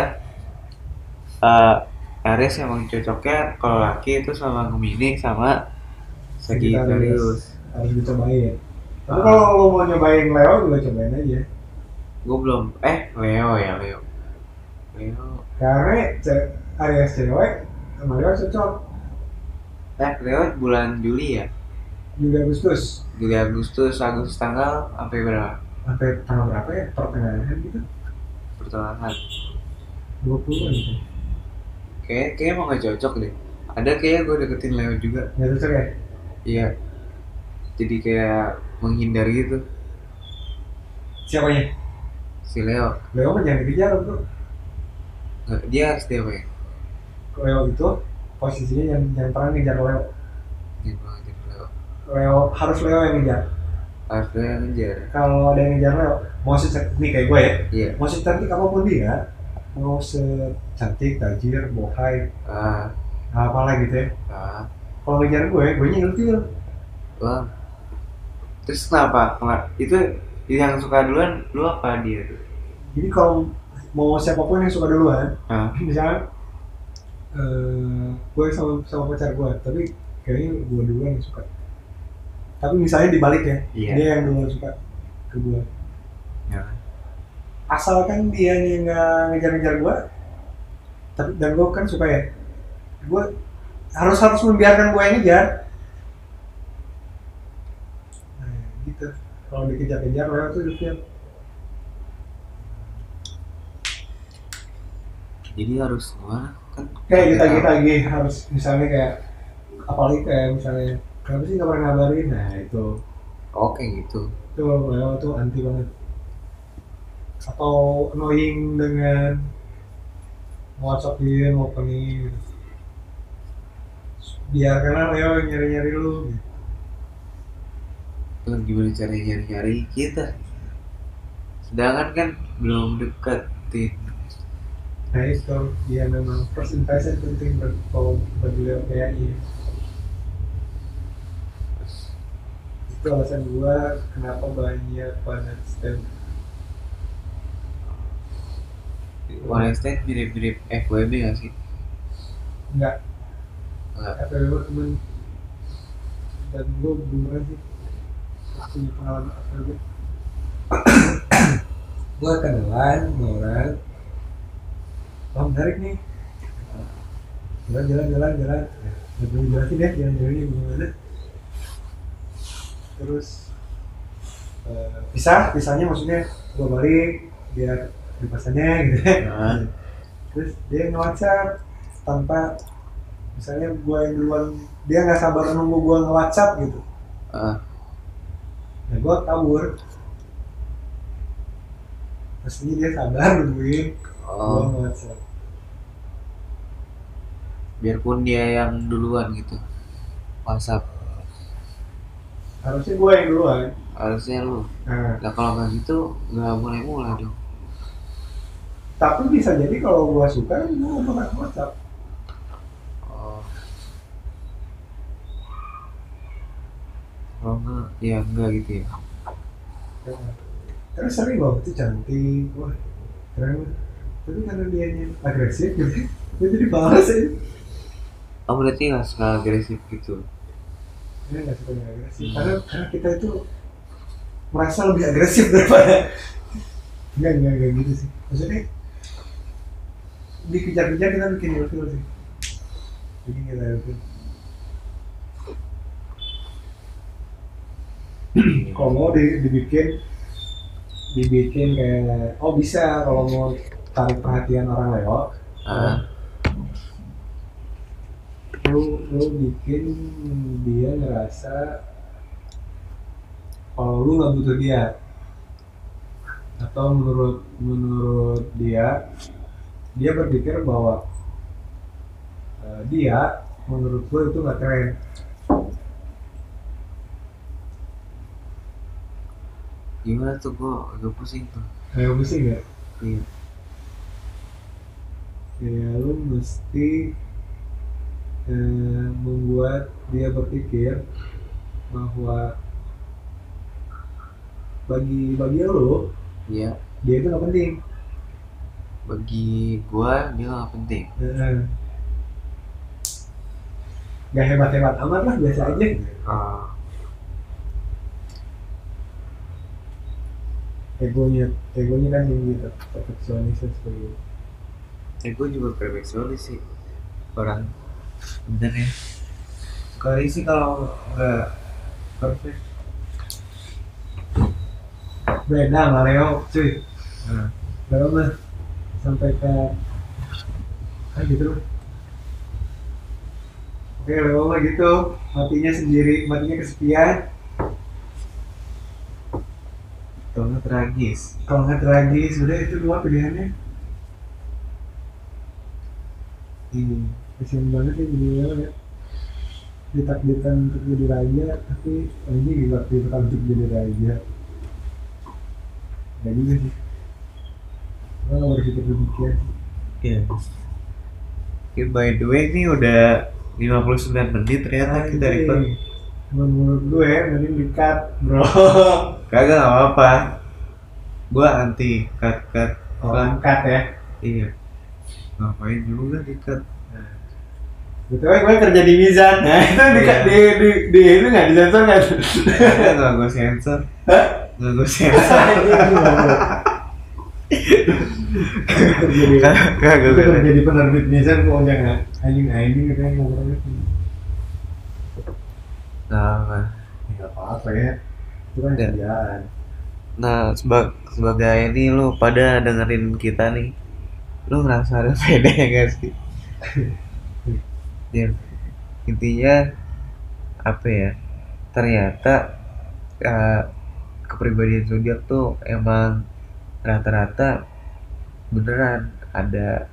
Eh Aries emang cocoknya kalau laki itu sama Gemini sama Sagittarius harus dicobain. Tapi kalau lo mau nyobain Leo juga cobain aja. gue belum eh Leo ya Leo Leo Karena ce- Aries cewek sama Leo cocok. eh Leo bulan Juli ya Juli Agustus. Juli Agustus Agustus tanggal sampai berapa Sampai tanggal berapa ya? Pertengahan gitu. pertengahan 20 gitu. Kayak kayak emang gak cocok deh ada kayak gue deketin Leo juga Nggak cocok ya? iya jadi kayak menghindar gitu Siapanya? si Leo Leo mah jangan dikejar bro. Nggak, dia harus dia ya Leo itu posisinya yang jangan pernah ngejar Leo. Banget jadi Leo Leo harus Leo yang ngejar. harus dia yang ngejar Kalau ada yang ngejar Leo, mau secantik nih kayak gue ya, iya mau secantik apa pun dia, mau secantik, tajir, bohai, ah apalah gitu ya. ah Kalau ngejar gue, gue nya ilfil. wah terus kenapa itu yang suka duluan lu apa dia tuh jadi kalau mau siapa pun yang suka duluan Ah. misalnya eh gue sama sama pacar gue tapi kayaknya gue duluan yang suka tapi misalnya dibalik ya Iya. dia yang duluan suka ke gue Ya. asalkan dia nggak ngejar-ngejar gue tapi dan gue kan suka ya gue harus harus membiarkan gue yang ngejar. Nah, gitu. Kalau dikejar-kejar lewat tuh hidupnya. Jadi harus gimana? Kan kayak kita kita lagi harus misalnya kayak apalagi kayak misalnya kenapa sih nggak pernah ngabarin? Nah itu. Oke gitu. itu tuh anti banget. Atau annoying dengan WhatsApp dia mau nih biarkanlah Leo nyari-nyari lu gitu. Itu gimana cara nyari-nyari kita? Sedangkan kan belum deketin. nah itu dia memang first impression penting kalau bagi Leo kayaknya itu alasan gua kenapa banyak banget stand One extend mirip-mirip FWB gak sih? enggak Enggak. FWB temen dan gue belum pernah sih punya pengalaman FWB gue kenalan sama orang oh menarik nih. Jalan jalan jalan jalan. Ya, belum jelasin ya jalan jalannya gimana. Terus eh, pisah pisahnya maksudnya gue balik biar di pasannya gitu Nah. terus dia nge-whatsapp tanpa misalnya gua yang duluan dia nggak sabar nunggu gua nge-whatsapp gitu Ah, nah gua kabur ini dia sabar nungguin oh, nge-whatsapp biarpun dia yang duluan gitu. WhatsApp. harusnya gua yang duluan Harusnya lu. nah Nah kalau nggak gitu nggak mulai-mulai dong. Tapi bisa jadi kalau gua suka gua nggak bakal nge-whatsapp Oh. Kalau enggak, ya enggak gitu ya. Terus sering loh itu cantik wah keren tapi karena dia agresif gitu gue jadi balas aja Oh berarti nggak suka agresif gitu. Dia nggak suka yang agresif karena karena kita itu merasa lebih agresif daripada enggak enggak enggak gitu sih maksudnya dikejar-kejar kita bikin ilfil sih. Bikin kita ilfil. Kalau mau di- dibikin dibikin kayak oh bisa kalau mau tarik perhatian orang lewat. Ah, lu lu bikin dia ngerasa kalau lu nggak butuh dia. Atau menurut menurut dia dia berpikir bahwa eh, dia menurut lu itu nggak keren gimana tuh gua agak pusing tuh. kayak pusing nggak Iya. kayak lu mesti eh, membuat dia berpikir bahwa bagi bagi lu Iya. dia itu nggak penting Bagi gua dia nggak penting. Heeh. Gak hebat-hebat amat lah, biasa aja. Ah. Egonya, egonya kan yang gitu, perfeksionis seperti itu. Gue juga perfeksionis sih orang bener ya. Sekali sih kalau nggak perfect. Beda sama Leo, cuy. Nah. Leo mah sampai ke ah gitu. Oke, mah gitu, matinya sendiri, matinya kesepian. Kalau nggak tragis. Kalau nggak tragis, udah itu dua pilihannya. Ini kasihan banget ya jadi ya. Ditakdirkan untuk jadi raja, tapi ini ditakdirkan untuk jadi raja. Gak juga sih. Gue gak berpikir demikian. Iya. Oke, by the way ini udah 59 menit ternyata kita Anjing. record. Menurut gue, mending di-cut, bro. Kagak nggak apa-apa. Gua anti cut cut. Oh, cut ya. iya ngapain juga dikat Betul gue kerja di Mizan. Nah, itu di, Iya. di, di, di, ini nggak disensor nggak? Nggak gue sensor nggak gue sensor di Kagak itu gue kerja di penerbit Mizan kok jangan anjing anjing katanya ngomongnya nah nggak apa-apa ya. Itu kan kerjaan. Nah seba- sebagai ini lu pada dengerin kita nih lu ngerasa ada pede gak sih? Ya intinya apa ya ternyata eh, kepribadian zodiak tuh emang rata-rata beneran ada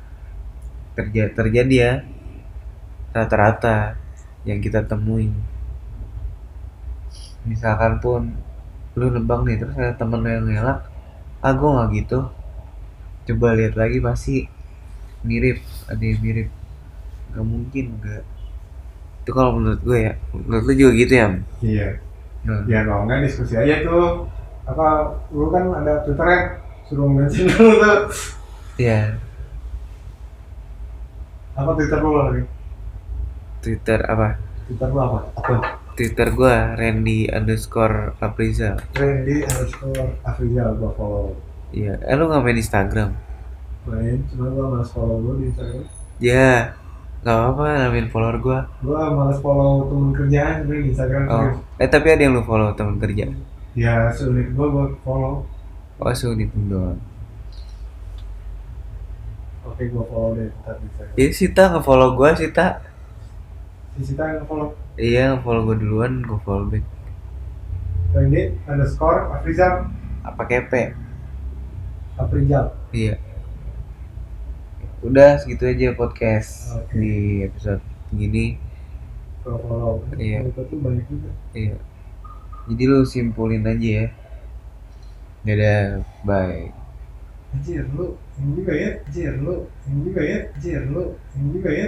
terja terjadi ya. Rata-rata yang kita temui misalkan pun lu nebak nih terus ada temen lu yang ngelak ah gue nggak gitu. Coba lihat lagi pasti mirip ada yang mirip. Nggak mungkin enggak itu kalau menurut gue ya menurut lu juga gitu ya iya. Nah, ya kalau nggak diskusi aja tuh. Apa lu kan ada twitter ya suruh dulu tuh ya apa twitter lu lagi twitter apa? Twitter lu apa? Akun twitter gue Randy underscore Aprizal Randy underscore Afrizal gua follow. Iya. Eh lu nggak main Instagram? Main cuma gua malas follow lu di Instagram. Ya nggak apa-apa namain follower gue gua malas follow temen kerjaan di Instagram. Oh. Eh tapi ada yang lu follow teman kerja? Ya sulit gua buat follow oh sulit doang oke gua follow deh ntar di Instagram ya Sita nge-follow gue Sita si Sita yang follow iya nge-follow gue duluan gue follow back Randy underscore Afrizal apa kepe Afrizal Iya. Udah segitu aja podcast Oke. di episode gini. gua follow Iya. itu banyak juga Iya. Jadi lu simpulin aja ya. Dadah, bye. Anjir lu, ini juga ya, anjir lu, ini juga ya, anjir lu, ini juga ya.